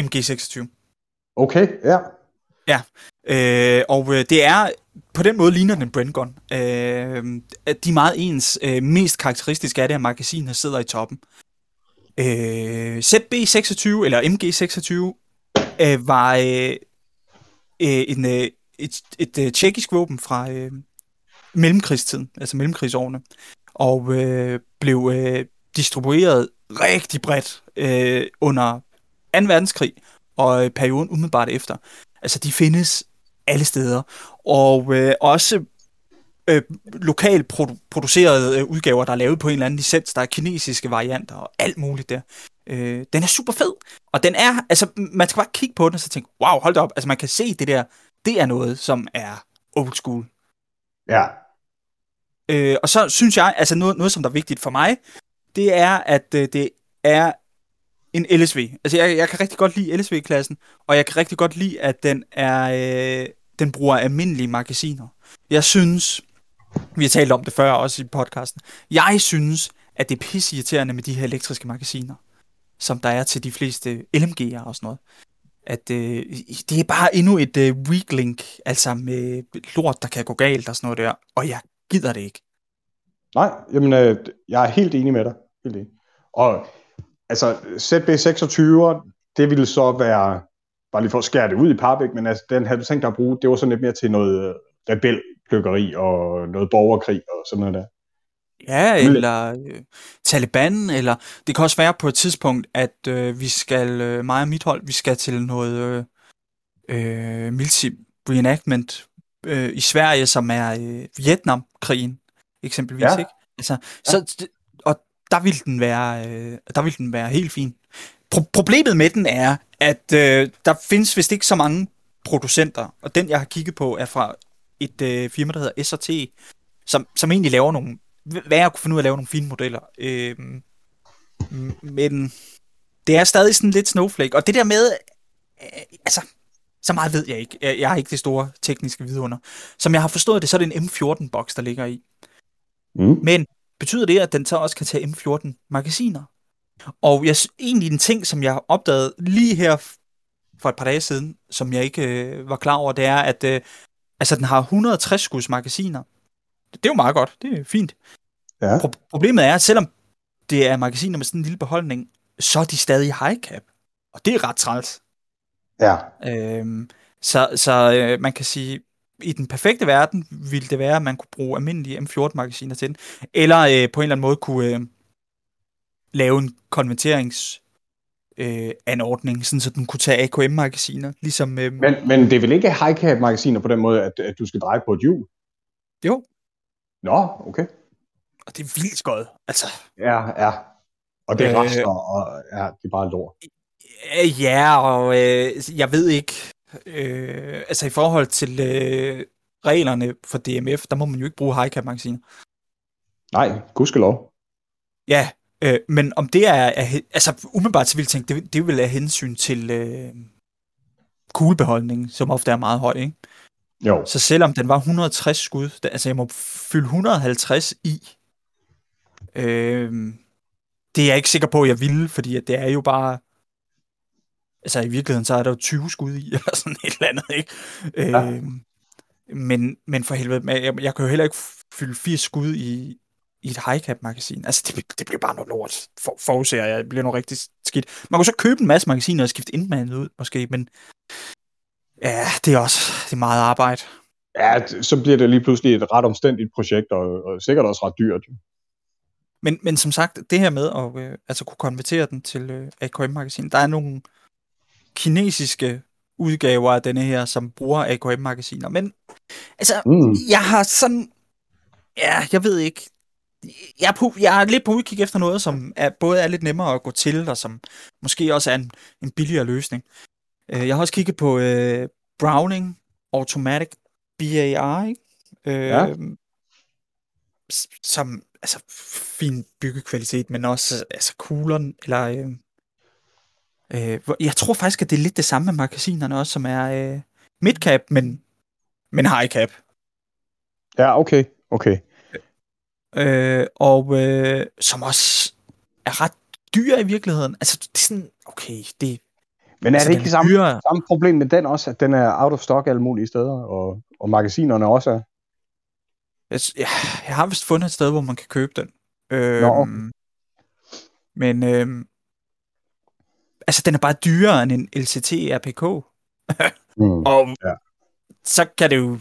MG26. Okay, ja. Ja, øh, og øh, det er på den måde ligner den Brent Gun. Øh, de er meget ens. Øh, mest karakteristisk er det, at magasinet sidder i toppen. Øh, ZB26, eller MG26, øh, var øh, øh en, øh, et, et, et øh, tjekkisk våben fra øh, mellemkrigstiden, altså mellemkrigsårene, og øh, blev øh, distribueret rigtig bredt øh, under 2. verdenskrig og øh, perioden umiddelbart efter. Altså, de findes alle steder. Og øh, også øh, lokalt produ- producerede øh, udgaver, der er lavet på en eller anden licens. Der er kinesiske varianter og alt muligt der. Øh, den er super fed. Og den er, altså, man skal bare kigge på den og så tænke, wow, hold da op. Altså, man kan se det der. Det er noget, som er old school. Ja. Øh, og så synes jeg, altså noget, noget, som der er vigtigt for mig, det er, at øh, det er en LSV. Altså, jeg, jeg kan rigtig godt lide LSV-klassen, og jeg kan rigtig godt lide, at den er, øh, den bruger almindelige magasiner. Jeg synes, vi har talt om det før også i podcasten, jeg synes, at det er pisseirriterende med de her elektriske magasiner, som der er til de fleste LMG'er og sådan noget. At øh, det er bare endnu et øh, weak link, altså med lort, der kan gå galt og sådan noget der, og jeg gider det ikke. Nej, jamen, øh, jeg er helt enig med dig. Helt enig. Og altså, ZB26, det ville så være, bare lige for at skære det ud i Parbæk, men altså, den havde du tænkt dig at bruge, det var så lidt mere til noget øh, rebelplukkeri og noget borgerkrig og sådan noget der. Ja, eller øh, Taliban, eller det kan også være på et tidspunkt, at øh, vi skal, øh, mig og mit hold, vi skal til noget øh, øh, military reenactment øh, i Sverige, som er øh, Vietnamkrigen, eksempelvis, ja. ikke? Altså, ja. så, og der vil den være, øh, der vil den være helt fin. Pro- problemet med den er, at øh, der findes vist ikke så mange producenter, og den jeg har kigget på er fra et øh, firma, der hedder SRT, som, som egentlig laver nogle, hvad jeg kunne finde ud af at lave nogle fine modeller. Øh, men det er stadig sådan lidt snowflake, og det der med, øh, altså, Så meget ved jeg ikke. Jeg, jeg har ikke det store tekniske vidunder. Som jeg har forstået det, så er det en M14-boks, der ligger i. Mm. Men betyder det, at den så også kan tage M14-magasiner? Og jeg, egentlig en ting, som jeg opdagede lige her for et par dage siden, som jeg ikke øh, var klar over, det er, at øh, altså, den har 160 skuds magasiner. Det er jo meget godt. Det er fint. Ja. Pro- problemet er, at selvom det er magasiner med sådan en lille beholdning, så er de stadig high cap. Og det er ret træls. Ja. Øhm, så så øh, man kan sige, i den perfekte verden ville det være, at man kunne bruge almindelige M14-magasiner til den. Eller øh, på en eller anden måde kunne øh, lave en konverterings øh, anordning, sådan så den kunne tage AKM-magasiner, ligesom... Øh, Men, men det er vel ikke high cap magasiner på den måde, at, at du skal dreje på et hjul? jo, Nå, okay. og det er vildt skøjet. Altså, Ja, ja. Og det er Øh. rester, og ja, det er bare lort. øh, ja, og øh, jeg ved ikke, øh, altså i forhold til øh, reglerne for DMF, der må man jo ikke bruge high cap magasiner. Nej, gudskelov. Ja, øh, men om det er, er altså umiddelbart så vil jeg tænke, det, det vil af hensyn til øh, kuglebeholdningen, som ofte er meget høj, ikke? Jo. Så selvom den var 160 skud, da- altså jeg må fylde 150 i, øh, det er jeg ikke sikker på, at jeg ville, fordi at det er jo bare, altså i virkeligheden, så er der jo 20 skud i, eller sådan et eller andet, ikke? Ja. Øh, men, men for helvede, jeg, jeg kan jo heller ikke fylde 80 skud i, i et high cap magasin. Altså, det, det bliver bare noget lort, for, forudser jeg. Det bliver noget rigtig skidt. Man kunne så købe en masse magasiner og skifte indmanet ud, måske, men ja, det er også det er meget arbejde. Ja, så bliver det lige pludselig et ret omstændigt projekt, og, og sikkert også ret dyrt. Men, men som sagt, det her med at øh, altså kunne konvertere den til øh, AKM-magasin, der er nogle kinesiske udgaver af denne her, som bruger AKM-magasiner. Men altså, Mm. jeg har sådan... Ja, jeg ved ikke. Jeg er, på, jeg er lidt på udkig efter noget, som er, både er lidt nemmere at gå til, og som måske også er en, en billigere løsning. Øh, Jeg har også kigget på øh, Browning Automatic BAR, ikke? Øh, Ja. Som, altså, fin byggekvalitet, men også, altså, kuglerne, eller... Øh, øh, jeg tror faktisk, at det er lidt det samme med magasinerne også, som er øh, midcap, men, men high cap. Ja, okay. Okay. Øh, og øh, som også er ret dyr i virkeligheden. Altså, det er sådan, okay, det Men er altså, det ikke samme, dyrere. samme problem med den også, at den er out of stock alle mulige steder, og, og magasinerne også er? Jeg, jeg, jeg har vist fundet et sted, hvor man kan købe den. Øh, Nå, okay. Men, øh, altså, den er bare dyrere end en LCT RPK. Mm. Og Ja. så kan det jo...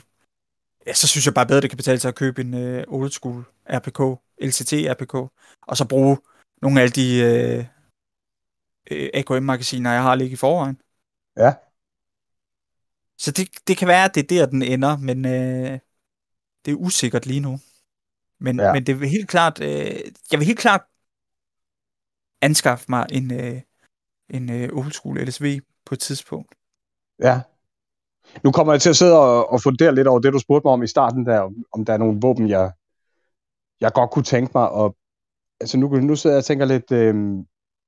Ja, så synes jeg bare bedre, det kan betale sig at købe en øh, old school RPK, LCT RPK, og så bruge nogle af de øh, øh, AKM-magasiner, jeg har ligget i forvejen. Ja. Så det, det kan være, at det er der, den ender, men øh, det er usikkert lige nu. Men, Ja. ja. men det vil helt klart, øh, jeg vil helt klart anskaffe mig en, øh, en øh, old school LSV på et tidspunkt. Ja. Nu kommer jeg til at sidde og, og fundere lidt over det, du spurgte mig om i starten, der, om, der er nogle våben, jeg, jeg godt kunne tænke mig. Og, altså nu, nu sidder jeg og tænker lidt, øh,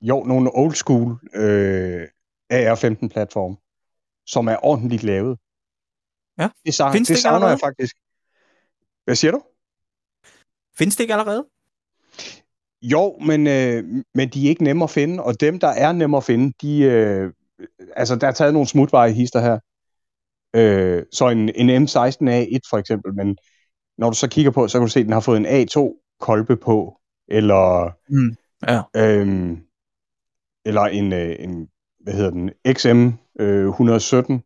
jo, nogle old school øh, AR-15-platform, som er ordentligt lavet. Ja. Det, savner, Findes det, det savner jeg faktisk. Hvad siger du? Findes det ikke allerede? Jo, men, øh, men de er ikke nemme at finde, og dem, der er nemme at finde, de, øh, altså der er taget nogle smutveje hister her. Øh, så en, en M16A1 for eksempel, men når du så kigger på, så kan du se, at den har fået en A2-kolbe på, eller, Mm. Ja. øh, eller en, øh, en, hvad hedder den, XM øh, 117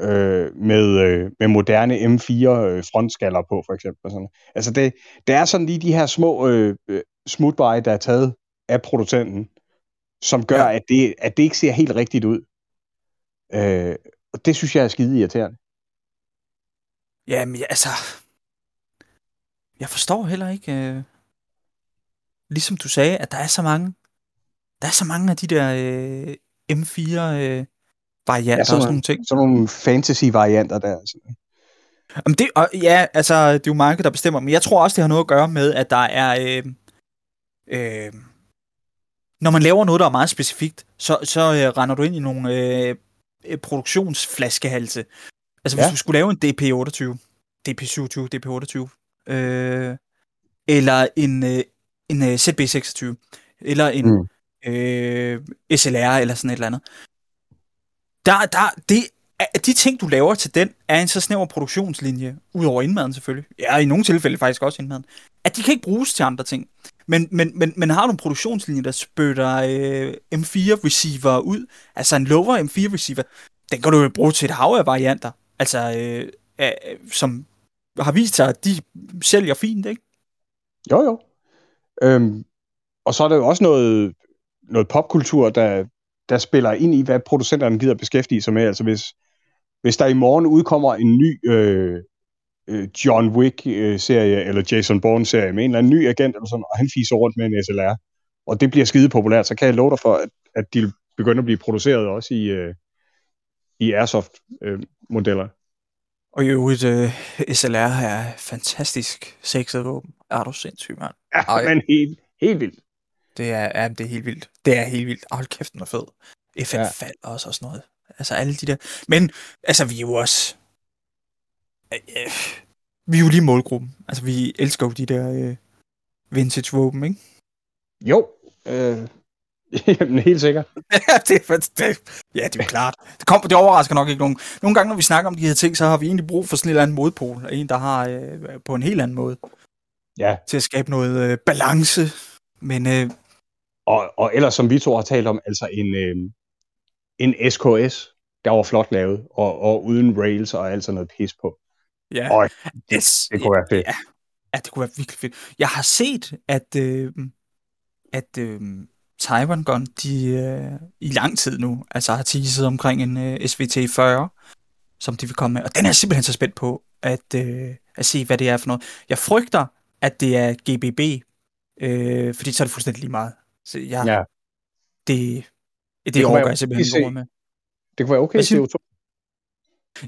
øh, med, øh, med moderne M4 øh, frontskaller på, for eksempel. Sådan. Altså det, det er sådan lige de her små øh, øh, smutveje, der er taget af producenten, som gør, ja. at, det, at det ikke ser helt rigtigt ud. Øh, og det synes jeg er skide irriterende. Jamen, ja, altså... Jeg forstår heller ikke... Øh, ligesom du sagde, at der er så mange... Der er så mange af de der øh, M4 øh, varianter ja, og sådan nogle ting. Sådan nogle fantasy-varianter der. Altså. Jamen det, og, ja, altså, det er jo markedet, der bestemmer, men jeg tror også, det har noget at gøre med, at der er... Øh, øh, når man laver noget, der er meget specifikt, så, så øh, render du ind i nogle øh, produktionsflaskehalse. Altså hvis Ja. du skulle lave en DP28, DP27, DP28, øh, eller en, øh, en øh, ZB26, eller en Mm. mm. øh, SLR, eller sådan et eller andet. Der, der, det, er- de ting, du laver til den, er en så snæver produktionslinje, udover indmaden selvfølgelig, ja, i nogle tilfælde faktisk også indmaden, at de kan ikke bruges til andre ting. Men, men, men, men har du en produktionslinje, der spytter øh, M4-receiver ud, altså en lower M4-receiver, den kan du jo bruge til et hav af varianter, altså øh, øh, som har vist sig, at de sælger fint, ikke? Jo, jo. Øhm, og så er der jo også noget, noget popkultur, der, der spiller ind i, hvad producenterne gider beskæftige sig med. Altså hvis, hvis der i morgen udkommer en ny øh, øh, John Wick-serie, eller Jason Bourne-serie, med en eller anden ny agent, eller sådan, og han fiser rundt med en SLR, og det bliver skide populært, så kan jeg love dig for, at, at de begynder at blive produceret også i, øh, i Airsoft-modeller. Og i øvrigt, øh, SLR er fantastisk sexet våben. Er du sindssyg, mand? Ja, Ej. men helt, helt vildt. Det er, ja, det er helt vildt. Det er helt vildt. Hold kæft, den er fed. FN Ja. ja. fald også og sådan noget. Altså alle de der. Men, altså vi er jo også... Øh, vi er jo lige målgruppen. Altså vi elsker jo de der øh, vintage våben, ikke? Jo, øh, jamen helt sikkert. ja, det er, det, ja, det er klart. Det, kom, det overrasker nok ikke nogen. Nogle gange, når vi snakker om de her ting, så har vi egentlig brug for sådan en eller anden modpol. En, der har øh, på en helt anden måde. Ja. Til at skabe noget øh, balance. Men øh, Og, og ellers, som vi to har talt om, altså en, øh, en SKS, der var flot lavet, og, og uden rails og alt sådan noget pis på. Ja, Og yes, det kunne være fedt. Ja, ja, det kunne være virkelig fedt. Jeg har set, at, øh, at øh, Taiwan Gun, de øh, i lang tid nu, altså har teaset omkring en øh, SVT 40, som de vil komme med. Og den er jeg simpelthen så spændt på, at, øh, at se, hvad det er for noget. Jeg frygter, at det er GBB, øh, fordi så er det fuldstændig lige meget. Så jeg, Ja. det, det, det overgår jeg simpelthen ikke med. Det kunne være okay Hvad siger CO2.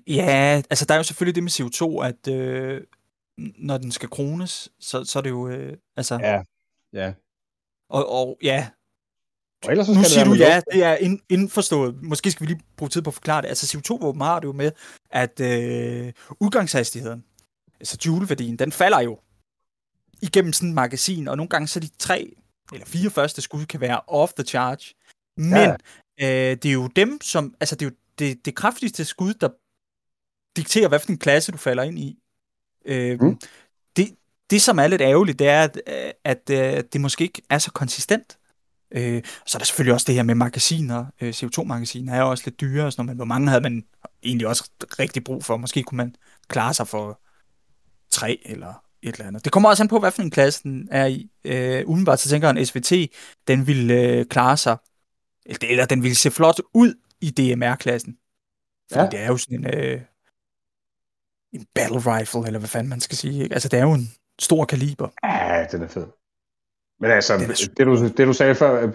Ja, altså der er jo selvfølgelig det med CO2, at øh, når den skal krones, så, så er det jo, øh, altså, Ja. Ja. og, og ja, Og ellers så nu skal siger det du ja, det er ind, indforstået. Måske skal vi lige bruge tid på at forklare det. Altså CO2-våben har det jo med, at øh, udgangshastigheden, altså joule-værdien, den falder jo igennem sådan et magasin, og nogle gange så de tre eller fire første skud kan være off the charge. Men ja. øh, det er jo dem, som, altså det er jo det, det kraftigste skud, der dikterer, hvad for en klasse du falder ind i. Øh, Mm. det, det, som er lidt ærgerligt, det er, at, at øh, det måske ikke er så konsistent. Øh, så er der selvfølgelig også det her med magasiner. Øh, CO2-magasiner er også lidt dyre, og sådan noget, men hvor mange havde man egentlig også rigtig brug for? Måske kunne man klare sig for tre eller et eller andet. Det kommer også an på, hvad for en klasse den er i. Øh, umiddelbart så tænker jeg, en SVT, den vil øh, klare sig, eller, eller den vil se flot ud i DMR-klassen. Fordi ja. det er jo sådan en, øh, en battle rifle, eller hvad fanden man skal sige. Ikke? Altså, det er jo en stor kaliber. Ja, den er fed. Men altså, Den er det du, det du sagde før, øh,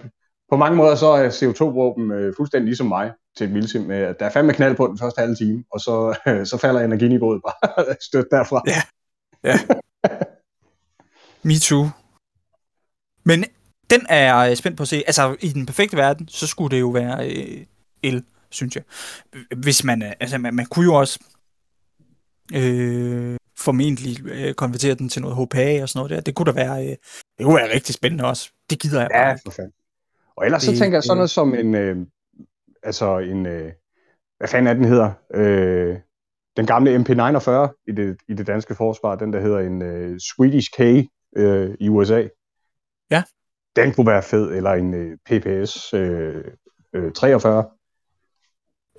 på mange måder så er CO2-våben øh, fuldstændig ligesom mig til et med, at der er fandme knald på den første halve time, og så, øh, så falder energiniveauet bare stødt derfra. Ja. Me too. Men den er jeg spændt på at se. Altså, i den perfekte verden, så skulle det jo være øh, el, synes jeg. Hvis man, øh, altså, man, man kunne jo også øh, formentlig øh, konvertere den til noget HPA og sådan noget der. Det kunne da være, øh, det kunne være rigtig spændende også. Det gider jeg bare. Ja, ikke. for fanden. Og ellers så Det- tænker jeg sådan noget som en, øh, altså en, øh, hvad fanden er den hedder? Øh, den gamle MP49 i det, i det danske forsvar, den der hedder en øh, Swedish K øh, i USA. Ja. Den kunne være fed, eller en øh, PPS øh, øh, 43.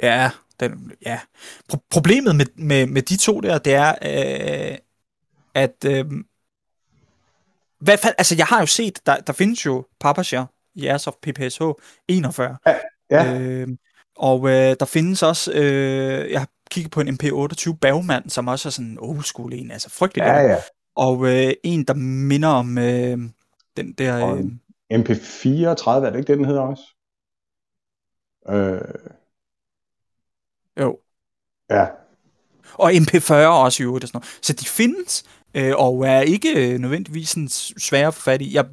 Ja, den, ja. Pro- problemet med, med, med de to der, det er, øh, at øh, hvad fald, altså jeg har jo set, der, der findes jo Papasher i Airsoft PPSH 41. Ja. Øh, og øh, der findes også, øh, jeg har kigget på en MP28 Bagmand, som også er sådan en old school en, altså frygtelig Ja, ja. Og øh, en, der minder om øh, den der... Øh, en- MP34, er det ikke det, den hedder også? Øh, jo, ja. Og MP40 også i øvrigt og sådan noget. Så de findes, øh, og er ikke øh, nødvendigvis sådan svære at få fat i. Jeg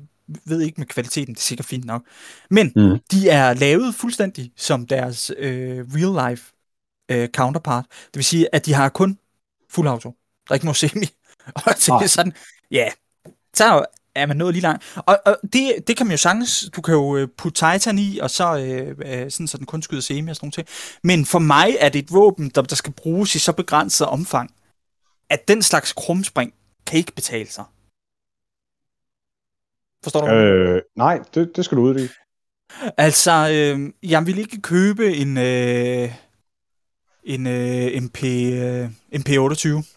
ved ikke med kvaliteten, det er sikkert fint nok. Men Mm. de er lavet fuldstændig som deres øh, real life øh, counterpart. Det vil sige, at de har kun fuld auto. Der er ikke nogen semi. Og det er sådan, ja, så er man nået lige langt. Og, og det, det kan man jo sagtens, du kan jo øh, putte Titan i, og så øh, øh, sådan, så den kun skyder semi og sådan nogle ting. Men for mig er det et våben, der, der skal bruges i så begrænset omfang, at den slags krumspring kan ikke betale sig. Forstår du? Øh, nej, det, det skal du uddybe. Altså, øh, jeg vil ikke købe en, øh, en øh, MP, øh, MP28.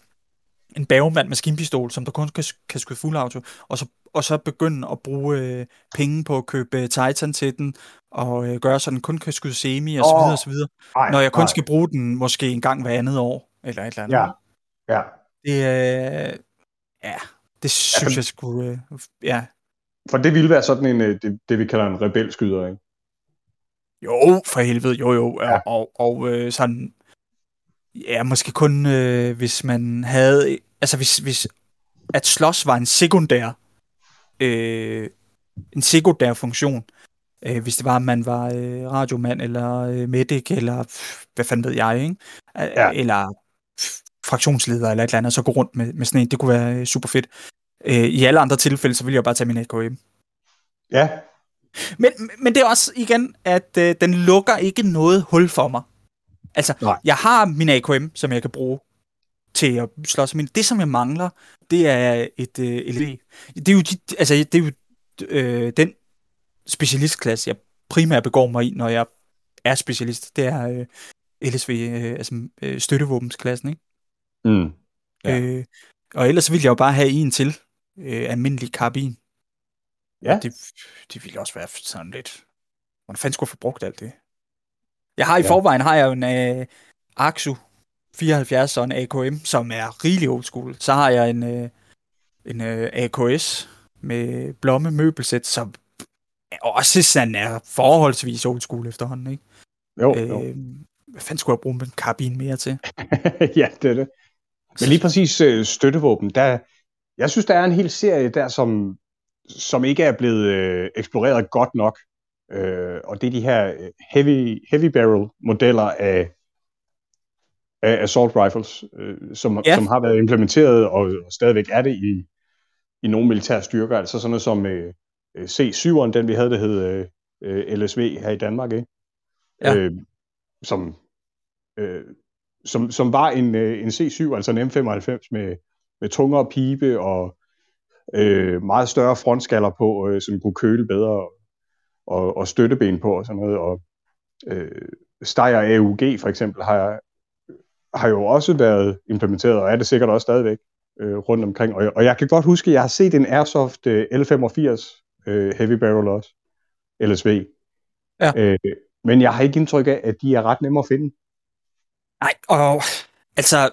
En bagmand maskinpistol, som der kun kan, kan skyde fuld auto, og så, og så begynde at bruge øh, penge på at købe øh, Titan til den, og øh, gøre så den kun kan skyde semi, og så videre, og så videre. Når jeg kun nej. skal bruge den måske en gang hver andet år, eller et eller andet. Ja, ja. Det, øh, ja, det synes for- jeg skulle... Øh, ja. For det ville være sådan en, øh, det, det vi kalder en rebelskyder, ikke? Jo, for helvede, jo jo. Ja. Ja. Og, og øh, sådan, ja, måske kun, øh, hvis man havde, altså hvis, hvis at slås var en sekundær, øh, en sekundær funktion, øh, hvis det var, at man var øh, radiomand, eller øh, medic, eller pff, hvad fanden ved jeg, ikke? Ja. Eller pff, fraktionsleder, eller et eller andet, og så gå rundt med, med sådan en, det kunne være øh, super fedt. Øh, I alle andre tilfælde, så ville jeg bare tage min AKM. Ja, Men, men det er også igen, at øh, den lukker ikke noget hul for mig. Altså, Nej. jeg har min AKM, som jeg kan bruge til at slås med. Det, som jeg mangler, det er et øh, LV. Det er jo, de, altså, det er jo øh, den specialistklasse, jeg primært begår mig i, når jeg er specialist. Det er øh, LSV, øh, altså øh, støttevåbensklassen, ikke? mm. Ja. Ja. Øh, og ellers ville jeg jo bare have en til. Øh, almindelig karbin. Ja. Det, det ville også være sådan lidt... Hvordan fanden skulle jeg få brugt alt det? Jeg har i Ja. forvejen har jeg jo en uh, Axu 74 og en AKM, som er rigtig old school. Så har jeg en, uh, en uh, AKS med blomme møbelsæt, som også sådan er forholdsvis old school efterhånden, ikke? Jo, jo. Øh, hvad fanden skulle jeg bruge en karbin mere til? ja, det er det. Men lige præcis øh, støttevåben, der, jeg synes, der er en hel serie der, som, som ikke er blevet øh, eksploreret godt nok. Øh, og det er de her øh, heavy, heavy barrel modeller af, af assault rifles, øh, som, ja. Som har været implementeret og, og stadigvæk er det i, i nogle militære styrker. Altså sådan noget som øh, øh, C7'eren, den vi havde, der hed øh, øh, LSV her i Danmark, ikke? Ja. Øh, som, øh, som, som var en, øh, en C7, altså en M95 med, med tungere pibe og øh, meget større frontskaller på, øh, som kunne køle bedre og, og, støtteben på og sådan noget. Og øh, Steyr AUG for eksempel har, har jo også været implementeret, og er det sikkert også stadigvæk øh, rundt omkring. Og, og jeg kan godt huske, at jeg har set en Airsoft øh, L85 øh, Heavy Barrel også, LSV. Ja. Øh, men jeg har ikke indtryk af, at de er ret nemme at finde. Nej, og altså,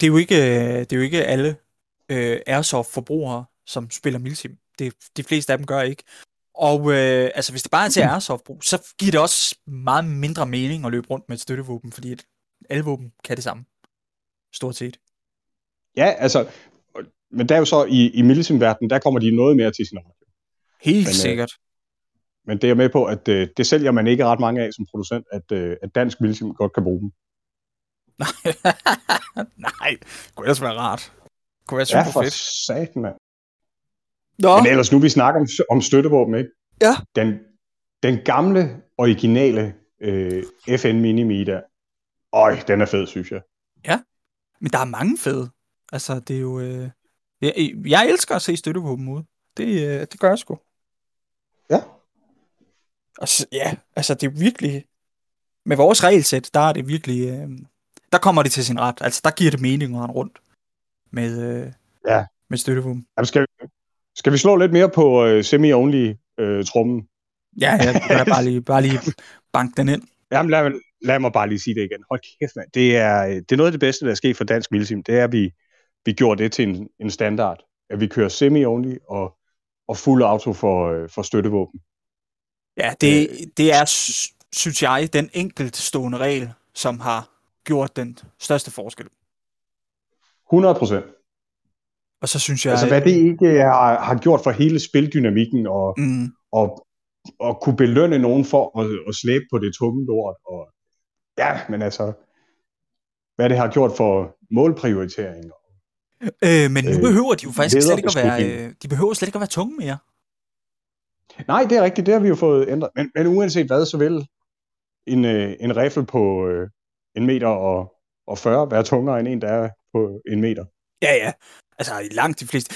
det er jo ikke, det er jo ikke alle øh, Airsoft-forbrugere, som spiller Milsim. Det, de fleste af dem gør ikke. Og øh, altså, hvis det bare er til Airsoft-brug, så giver det også meget mindre mening at løbe rundt med et støttevåben, fordi at alle våben kan det samme. Stort set. Ja, altså, men der er jo så i, i Milsim-verdenen, der kommer de noget mere til sin ret. Helt Men, øh, sikkert. Men det er jeg med på, at øh, det sælger man ikke ret mange af som producent, at, øh, at dansk Milsim godt kan bruge dem. Nej, det kunne ellers være rart. Det kunne være Ja, super for fedt. satan, mand. Nå, Men ellers nu vi snakker om, om støttevåben, ikke? Ja. Den, den gamle, originale øh, FN Mini der, øj, den er fed, synes jeg. men der er mange fede. Altså, det er jo... Øh... Jeg, jeg elsker at se støttevåben ud. Det, øh, det gør jeg sgu. Ja. Og så, ja, altså det er virkelig... Med vores regelsæt, der er det virkelig... Øh, der kommer det til sin ret. Altså, der giver det mening at rundt med, øh, Ja. med støttevåben. Jamen, skal, skal vi slå lidt mere på øh, semi-only øh, trummen? Ja, ja, kan bare lige, bare lige banke den ind. Jamen, lad, lad mig bare lige sige det igen. Hold kæft, mand. Det er, det er noget af det bedste, der er sket for dansk milsim. Det er, at vi, vi gjorde det til en, en standard. At vi kører semi-only og, og fuld auto for, øh, for støttevåben. Ja, det, det er, sy- synes jeg, den enkeltstående regel, som har gjort den største forskel. 100 procent. Og så synes jeg... Altså, hvad det ikke har, har gjort for hele spildynamikken og, Mm, og, og kunne belønne nogen for at, at slæbe på det tunge lort. Og, ja, men altså, hvad det har gjort for målprioritering. Øh, men nu Øh, behøver de jo faktisk slet ikke at være, øh, de behøver slet ikke at være tunge mere. Nej, det er rigtigt, det har vi jo fået ændret. Men, men uanset hvad, så vil en, øh, en riffel på øh, en meter og, og 40 være tungere end en, der er på en meter. Ja, ja. Altså, i langt de fleste,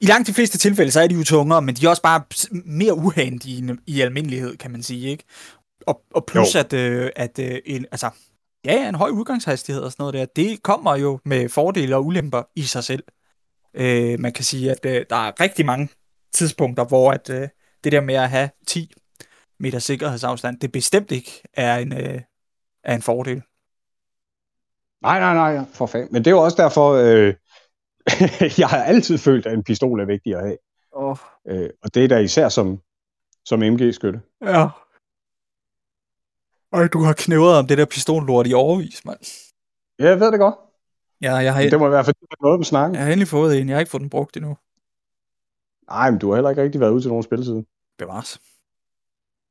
i langt de fleste tilfælde, så er de jo tungere, men de er også bare mere uhandige i, i almindelighed, kan man sige, ikke? Og, og plus, Jo. at, øh, at øh, en, altså, ja, ja, en høj udgangshastighed og sådan noget der, det kommer jo med fordele og ulemper i sig selv. Øh, man kan sige, at øh, der er rigtig mange tidspunkter, hvor at, øh, det der med at have 10 meter sikkerhedsafstand, det bestemt ikke er en, øh, er en fordel. Nej, nej, nej, for fanden. Men det er jo også derfor, øh, jeg har altid følt, at en pistol er vigtig at have. Oh. Øh, og det er da især som, som MG-skytte. Ja. Ej, du har knævret om det der pistollort i overvis, mand. Ja, jeg ved det godt. Ja, jeg har, Det må fordi der er noget med snakken. jeg har endelig fået en. Jeg har ikke fået den brugt endnu. Nej, men du har heller ikke rigtig været ude til nogen spilside. Bevares.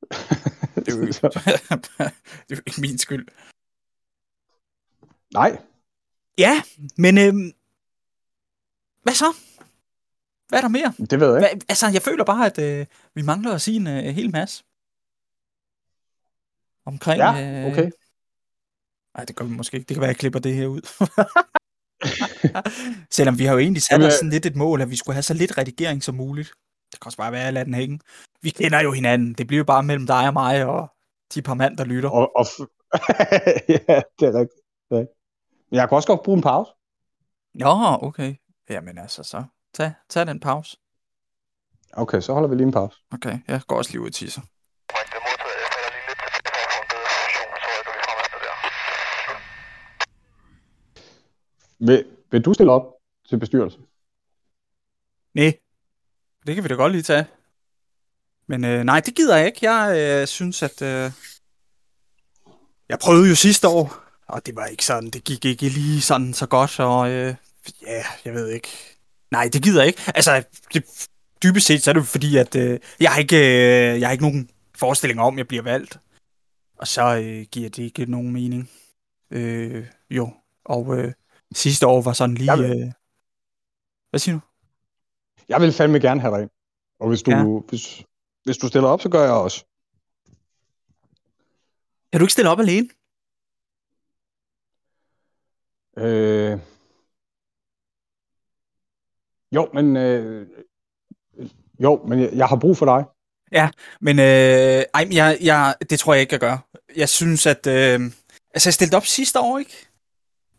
Det er jo ikke, det er jo ikke min skyld. Nej, Ja, men øhm, hvad så? Hvad er der mere? det ved jeg ikke. Hvad, altså, jeg føler bare, at øh, vi mangler at sige en øh, hel masse. Omkring... Ja, øh, okay. Nej, det gør vi måske ikke. Det kan være, at jeg klipper det her ud. Selvom vi har jo egentlig sat Jamen, os øh, sådan lidt et mål, at vi skulle have så lidt redigering som muligt. Det kan også bare være, at jeg lader den hænge. Vi kender jo hinanden. Det bliver jo bare mellem dig og mig og de par mand, der lytter. Og, og ja, det er rigtigt. Det er rigtigt. Men jeg kan også godt bruge en pause. Nå, okay. Jamen altså, så tag, tag den pause. Okay, så holder vi lige en pause. Okay, jeg går også lige ud og tisser. Er. Vil, vil du stille op til bestyrelsen? Nej, det kan vi da godt lige tage. Men øh, nej, det gider jeg ikke. Jeg øh, synes, at... Øh, jeg prøvede jo sidste år, og det var ikke sådan, det gik ikke lige sådan så godt, og øh, ja, jeg ved ikke. Nej, det gider jeg ikke. Altså, det, dybest set så er det fordi, at øh, jeg, har ikke, øh, jeg har ikke nogen forestilling om, at jeg bliver valgt. Og så øh, giver det ikke nogen mening. Øh, jo, og øh, sidste år var sådan lige... Jeg vil- Øh, hvad siger du? Jeg vil fandme gerne have dig ind. Og hvis du, ja. hvis, hvis du stiller op, så gør jeg også. Kan du ikke stille op alene? Øh... Jo, men... Øh... Jo, men jeg, jeg har brug for dig. Men øh, ej, jeg, jeg, det tror jeg ikke, jeg gør. Jeg synes, at... Øh, altså, jeg stillede op sidste år, ikke?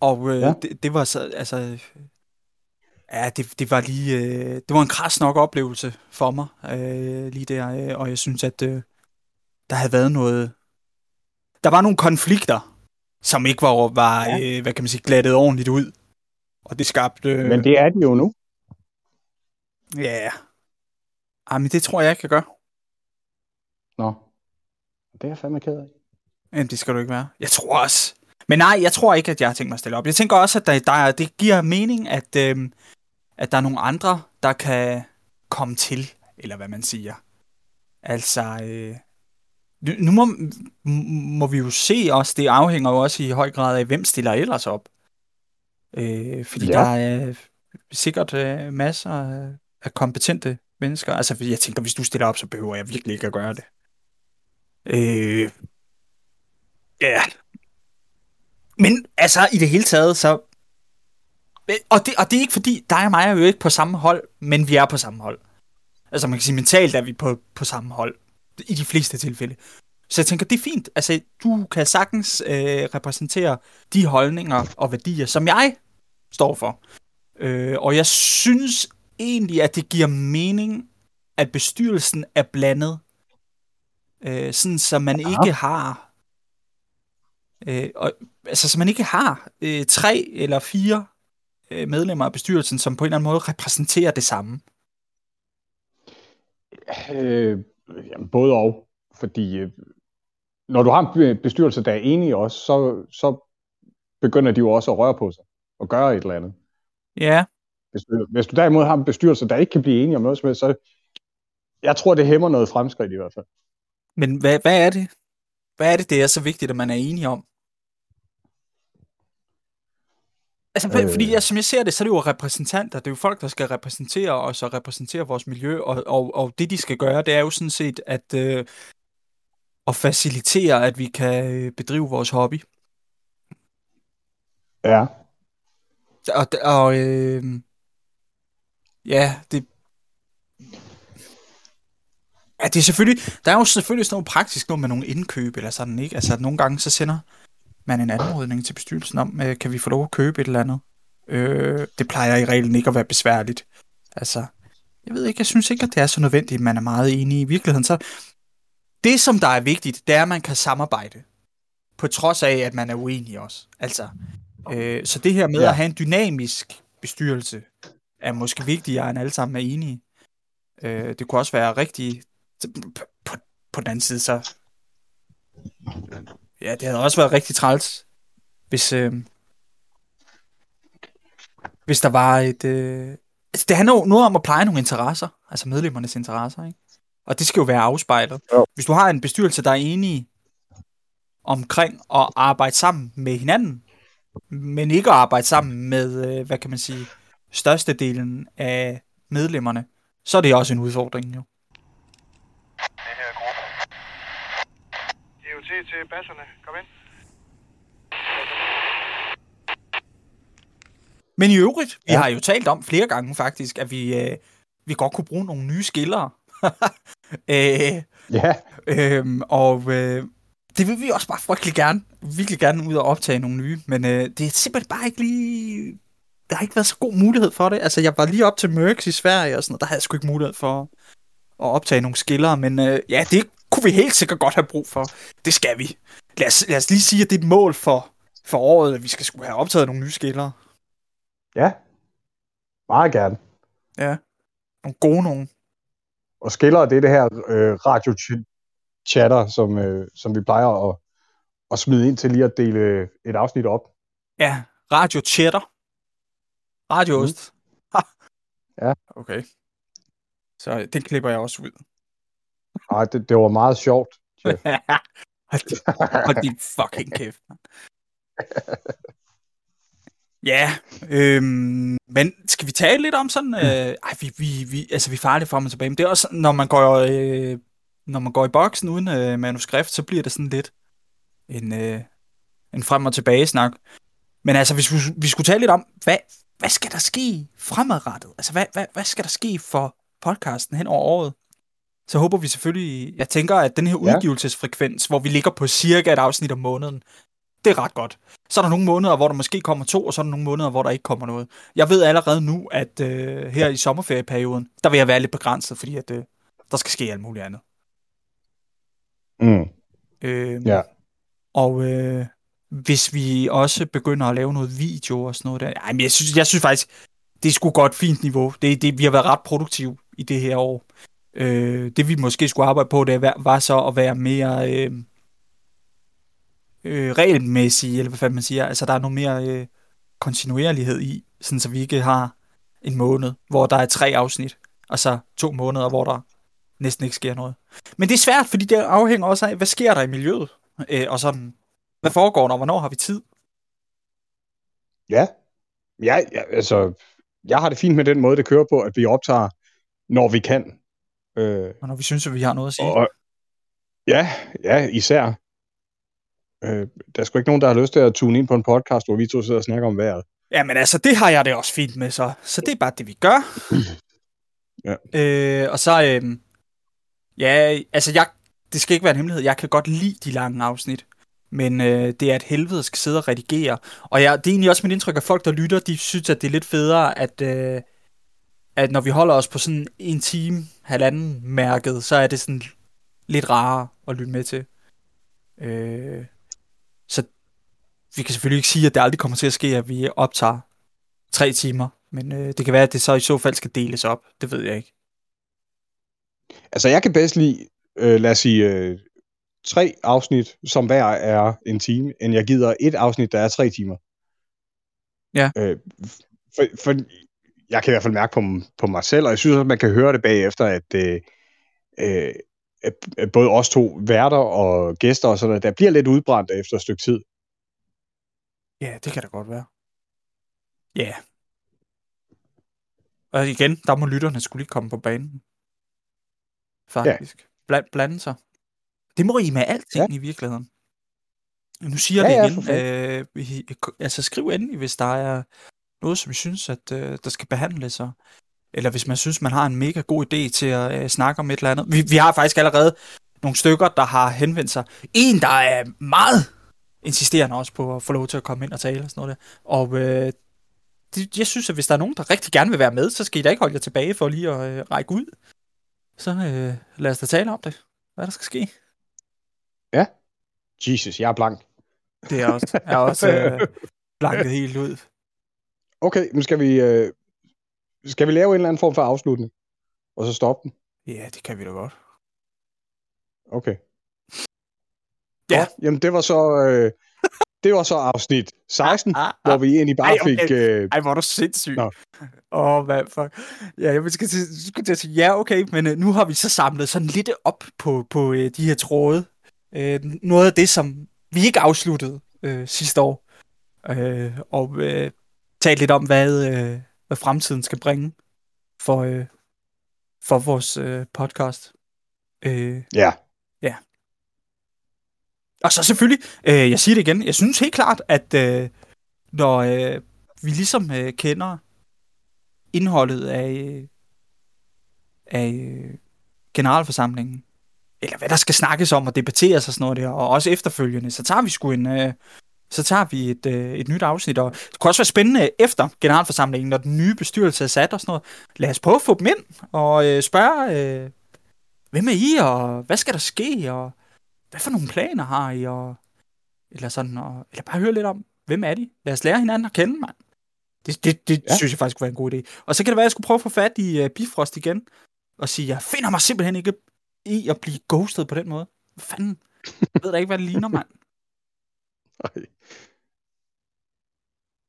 Og øh, ja. Ja. det, det var så... Altså, ja, det, det var lige... Øh, det var en kras nok oplevelse for mig, øh, lige der. Øh, og jeg synes, at øh, der havde været noget... Der var nogle konflikter, som ikke var, var ja. øh, hvad kan man sige, glattet ordentligt ud. Og det skabte... Øh, Men det er de jo nu. Ja. Ej, men det tror jeg ikke, jeg gør. Nå. Det er jeg fandme ked af. Jamen, det skal du ikke være. Jeg tror også. Men nej, jeg tror ikke, at jeg har tænkt mig at stille op. Jeg tænker også, at der, der, er- det giver mening, at, øhm, at der er nogle andre, der kan komme til, eller hvad man siger. Altså, øh, nu, må, må vi jo se også, det afhænger jo også i høj grad af, hvem stiller ellers op. Øh, fordi. Ja. der er sikkert øh, masser af- kompetente mennesker. Altså, jeg tænker, hvis du stiller op, så behøver jeg virkelig ikke at gøre det. Øh, Ja. Men altså, i det hele taget, så... Øh, og det, og det er ikke fordi, dig og mig er jo ikke på samme hold, men vi er på samme hold. Altså, man kan sige, mentalt er vi på, på samme hold. I de fleste tilfælde. Så jeg tænker, det er fint. Altså, du kan sagtens øh, repræsentere de holdninger og værdier, som jeg står for. Øh, og jeg synes egentlig, at det giver mening, at bestyrelsen er blandet. Øh, sådan, så man Ja. ikke har Øh, og, altså, så man ikke har øh, tre eller fire øh, medlemmer af bestyrelsen, som på en eller anden måde repræsenterer det samme. Øh, jamen, både og. Fordi øh, når du har en be- bestyrelse, der er enige også, så, så begynder de jo også at røre på sig og gøre et eller andet. Ja. Hvis du, hvis du derimod har en bestyrelse, der ikke kan blive enige om noget som helst, så jeg tror, det hæmmer noget fremskridt i hvert fald. Men hvad, hvad er det? Hvad er det, det er så vigtigt, at man er enige om? Altså, øh. fordi ja, som jeg ser det, så er det jo repræsentanter. Det er jo folk, der skal repræsentere os og repræsentere vores miljø. Og, og, og det, de skal gøre, det er jo sådan set at, øh, at facilitere, at vi kan øh, bedrive vores hobby. Ja. Og, og øh, ja, det, Ja, det er selvfølgelig, der er jo selvfølgelig sådan noget praktisk noget med nogle indkøb eller sådan, ikke? Altså, nogle gange så sender man en anmodning til bestyrelsen om, øh, kan vi få lov at købe et eller andet? Øh, det plejer i reglen ikke at være besværligt. Altså, jeg ved ikke, jeg synes ikke, at det er så nødvendigt, man er meget enig i virkeligheden. Så det, som der er vigtigt, det er, at man kan samarbejde. På trods af, at man er uenig også. Altså, øh, så det her med ja. at have en dynamisk bestyrelse, er måske vigtigere, end alle sammen er enige. Øh, det kunne også være rigtig på, på, på den anden side, så... Ja, det havde også været rigtig træls, hvis... Øh, hvis der var et... Øh, altså, det handler jo noget om at pleje nogle interesser, altså medlemmernes interesser, ikke? Og det skal jo være afspejlet. Hvis du har en bestyrelse, der er enige omkring at arbejde sammen med hinanden, men ikke at arbejde sammen med, øh, hvad kan man sige, størstedelen af medlemmerne, så er det også en udfordring jo. se til basserne. Kom ind. Men i øvrigt, vi ja. har jo talt om flere gange faktisk, at vi, øh, vi godt kunne bruge nogle nye skillere. øh, ja. Øh, og øh, det vil vi også bare frygtelig gerne. Virkelig gerne ud og optage nogle nye. Men øh, det er simpelthen bare ikke lige... Der har ikke været så god mulighed for det. Altså, jeg var lige op til Mørks i Sverige og sådan noget. Der havde jeg sgu ikke mulighed for at optage nogle skillere. Men øh, ja, det kunne vi helt sikkert godt have brug for. Det skal vi. Lad os, lad os lige sige, at det er et mål for, for året, at vi skal skulle have optaget nogle nye skillere. Ja, meget gerne. Ja, nogle gode nogen. Og skiller det er det her øh, radio-chatter, som, øh, som vi plejer at, at smide ind til lige at dele et afsnit op. Ja, radio-chatter. Radioost. Mm. ja. Okay. Så det klipper jeg også ud. Nej, det, det var meget sjovt. Hold din fucking kæft. Ja, øhm, men skal vi tale lidt om sådan, øh, ej, vi, vi, vi, altså vi farer lidt frem og tilbage, men det er også, når man går, øh, når man går i boksen uden øh, manuskript, så bliver det sådan lidt en, øh, en frem og tilbage snak. Men altså, hvis vi, vi skulle tale lidt om, hvad, hvad skal der ske fremadrettet? Altså, hvad, hvad, hvad skal der ske for podcasten hen over året? så håber vi selvfølgelig, jeg tænker, at den her udgivelsesfrekvens, hvor vi ligger på cirka et afsnit om måneden, det er ret godt. Så er der nogle måneder, hvor der måske kommer to, og så er der nogle måneder, hvor der ikke kommer noget. Jeg ved allerede nu, at øh, her i sommerferieperioden, der vil jeg være lidt begrænset, fordi at, øh, der skal ske alt muligt andet. Mm. Øh, ja. Og øh, hvis vi også begynder at lave noget video og sådan noget der, ej, men jeg synes, jeg synes faktisk, det er sgu godt fint niveau. Det, det, vi har været ret produktive i det her år. Øh, det vi måske skulle arbejde på, det var så at være mere øh, øh, regelmæssige, eller hvad fanden man siger. Altså der er noget mere øh, kontinuerlighed i, sådan så vi ikke har en måned, hvor der er tre afsnit, og så to måneder, hvor der næsten ikke sker noget. Men det er svært, fordi det afhænger også af, hvad sker der i miljøet, øh, og sådan, hvad foregår der, hvornår har vi tid? Ja, ja, ja altså, jeg har det fint med den måde, det kører på, at vi optager, når vi kan. Øh, og når vi synes, at vi har noget at sige. Og, ja, ja, især. Øh, der er sgu ikke nogen, der har lyst til at tune ind på en podcast, hvor vi to sidder og snakker om vejret. Ja, men altså, det har jeg det også fint med, så, så det er bare det, vi gør. ja. Øh, og så, øh, ja, altså, jeg, det skal ikke være en hemmelighed. Jeg kan godt lide de lange afsnit. Men øh, det er et helvede at skal sidde og redigere. Og jeg, det er egentlig også mit indtryk, at folk, der lytter, de synes, at det er lidt federe, at, øh, at når vi holder os på sådan en time, halvanden mærket, så er det sådan lidt rarere at lytte med til. Øh, så vi kan selvfølgelig ikke sige, at det aldrig kommer til at ske, at vi optager tre timer, men øh, det kan være, at det så i så fald skal deles op. Det ved jeg ikke. Altså, jeg kan bedst lide, øh, lad os sige, øh, tre afsnit, som hver er en time, end jeg gider et afsnit, der er tre timer. Ja. Øh, for, for jeg kan i hvert fald mærke på, på mig selv, og jeg synes at man kan høre det bagefter, at, øh, øh, at både os to værter og gæster og sådan noget, der bliver lidt udbrændt efter et stykke tid. Ja, det kan da godt være. Ja. Og igen, der må lytterne skulle ikke komme på banen. Faktisk. Ja. Bland, blande sig. Det må I med alting ja. i virkeligheden. Nu siger Ja, jeg ja, det igen. Øh, vi, altså skriv endelig, hvis der er noget, som I synes, at øh, der skal behandles. Og, eller hvis man synes, man har en mega god idé til at øh, snakke om et eller andet. Vi, vi har faktisk allerede nogle stykker, der har henvendt sig. En, der er meget insisterende også på at få lov til at komme ind og tale og sådan noget der. Og øh, det, jeg synes, at hvis der er nogen, der rigtig gerne vil være med, så skal I da ikke holde jer tilbage for lige at øh, række ud. Så øh, lad os da tale om det. Hvad der skal ske. Jesus, jeg er blank. Det er også, er også øh, blanket helt ud. Okay, nu skal vi, øh, skal vi lave en eller anden form for afslutning, og så stoppe den. Ja, det kan vi da godt. Okay. Ja. Godt. Jamen, det var så, øh, det var så afsnit 16, Ah, ah, hvor vi egentlig bare Ej, okay. fik... Øh, Ej, hvor er du sindssyg. Åh, oh, hvad fuck. Ja, jeg skal til, skulle til at sige, ja, okay, men øh, nu har vi så samlet sådan lidt op på, på øh, de her tråde. Øh, noget af det, som vi ikke afsluttede øh, sidste år. Øh, og øh, talt lidt om, hvad, øh, hvad fremtiden skal bringe for, øh, for vores øh, podcast. Øh, ja, Og så selvfølgelig, øh, jeg siger det igen, jeg synes helt klart, at øh, når øh, vi ligesom øh, kender indholdet af, øh, af øh, generalforsamlingen, eller hvad der skal snakkes om og debatteres og sådan noget der, og også efterfølgende, så tager vi sgu en, øh, så tager vi et, øh, et nyt afsnit, og det kunne også være spændende efter generalforsamlingen, når den nye bestyrelse er sat og sådan noget. Lad os prøve at få dem ind og øh, spørge, øh, hvem er I, og hvad skal der ske, og hvad for nogle planer har I, og, eller sådan, og, eller bare høre lidt om, hvem er de? Lad os lære hinanden at kende, mand. Det, det, det Ja. ja. synes jeg faktisk kunne være en god idé. Og så kan det være, at jeg skulle prøve at få fat i uh, Bifrost igen, og sige, jeg finder mig simpelthen ikke i at blive ghostet på den måde. Hvad fanden? Jeg ved da ikke, hvad det ligner, mand. Ej.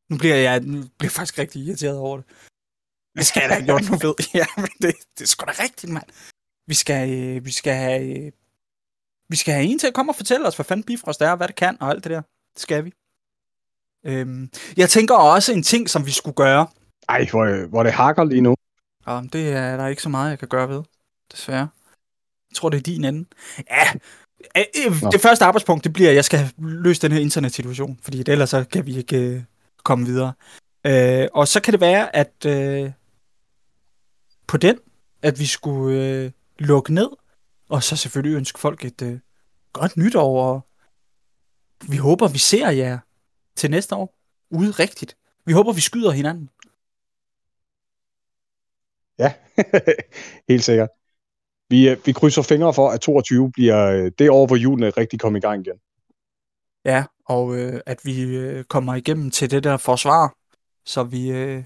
Nu bliver jeg, nu bliver jeg faktisk rigtig irriteret over det. Det skal da have gjort, nu ved Ja, men det, det er sgu da rigtigt, mand. Vi skal, øh, vi skal have, øh, vi skal have en til at komme og fortælle os, hvad fanden Bifrost er, og hvad det kan, og alt det der. Det skal vi. Øhm, jeg tænker også en ting, som vi skulle gøre. Ej, hvor, hvor det hakker lige nu. Og det er der ikke så meget, jeg kan gøre ved, desværre. Jeg tror, det er din ende. Ja, øh, øh, Nå. det første arbejdspunkt, det bliver, at jeg skal løst den her internetsituation, fordi ellers så kan vi ikke øh, komme videre. Øh, og så kan det være, at øh, på den, at vi skulle øh, lukke ned, og så selvfølgelig ønske folk et øh, godt nytår, og vi håber, vi ser jer til næste år ude rigtigt. Vi håber, vi skyder hinanden. Ja, helt sikkert. Vi, øh, vi krydser fingre for, at 22 bliver øh, det år, hvor julene rigtig kommer i gang igen. Ja, og øh, at vi øh, kommer igennem til det der forsvar, så vi, øh,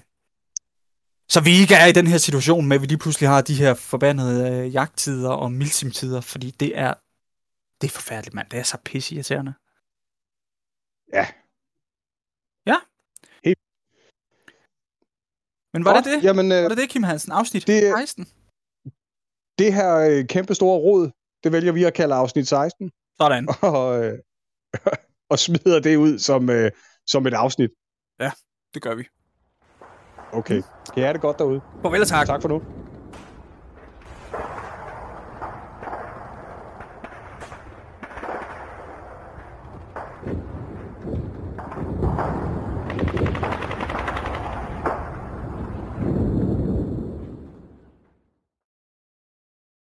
så vi ikke er i den her situation med, at vi lige pludselig har de her forbandede øh, jagttider og milsimtider, fordi det er, det er forfærdeligt, mand. Det er så pisseirriterende. Ja. Ja. Helt. Men var Godt, det det? Jamen, øh, Var det det, Kim Hansen? Afsnit det- 16? Det her øh, kæmpe store råd, det vælger vi at kalde afsnit 16, Sådan. og, øh, og smider det ud som, øh, som et afsnit. Det gør vi. Okay. Kan I have det godt derude? Farvel og tak. Tak for nu.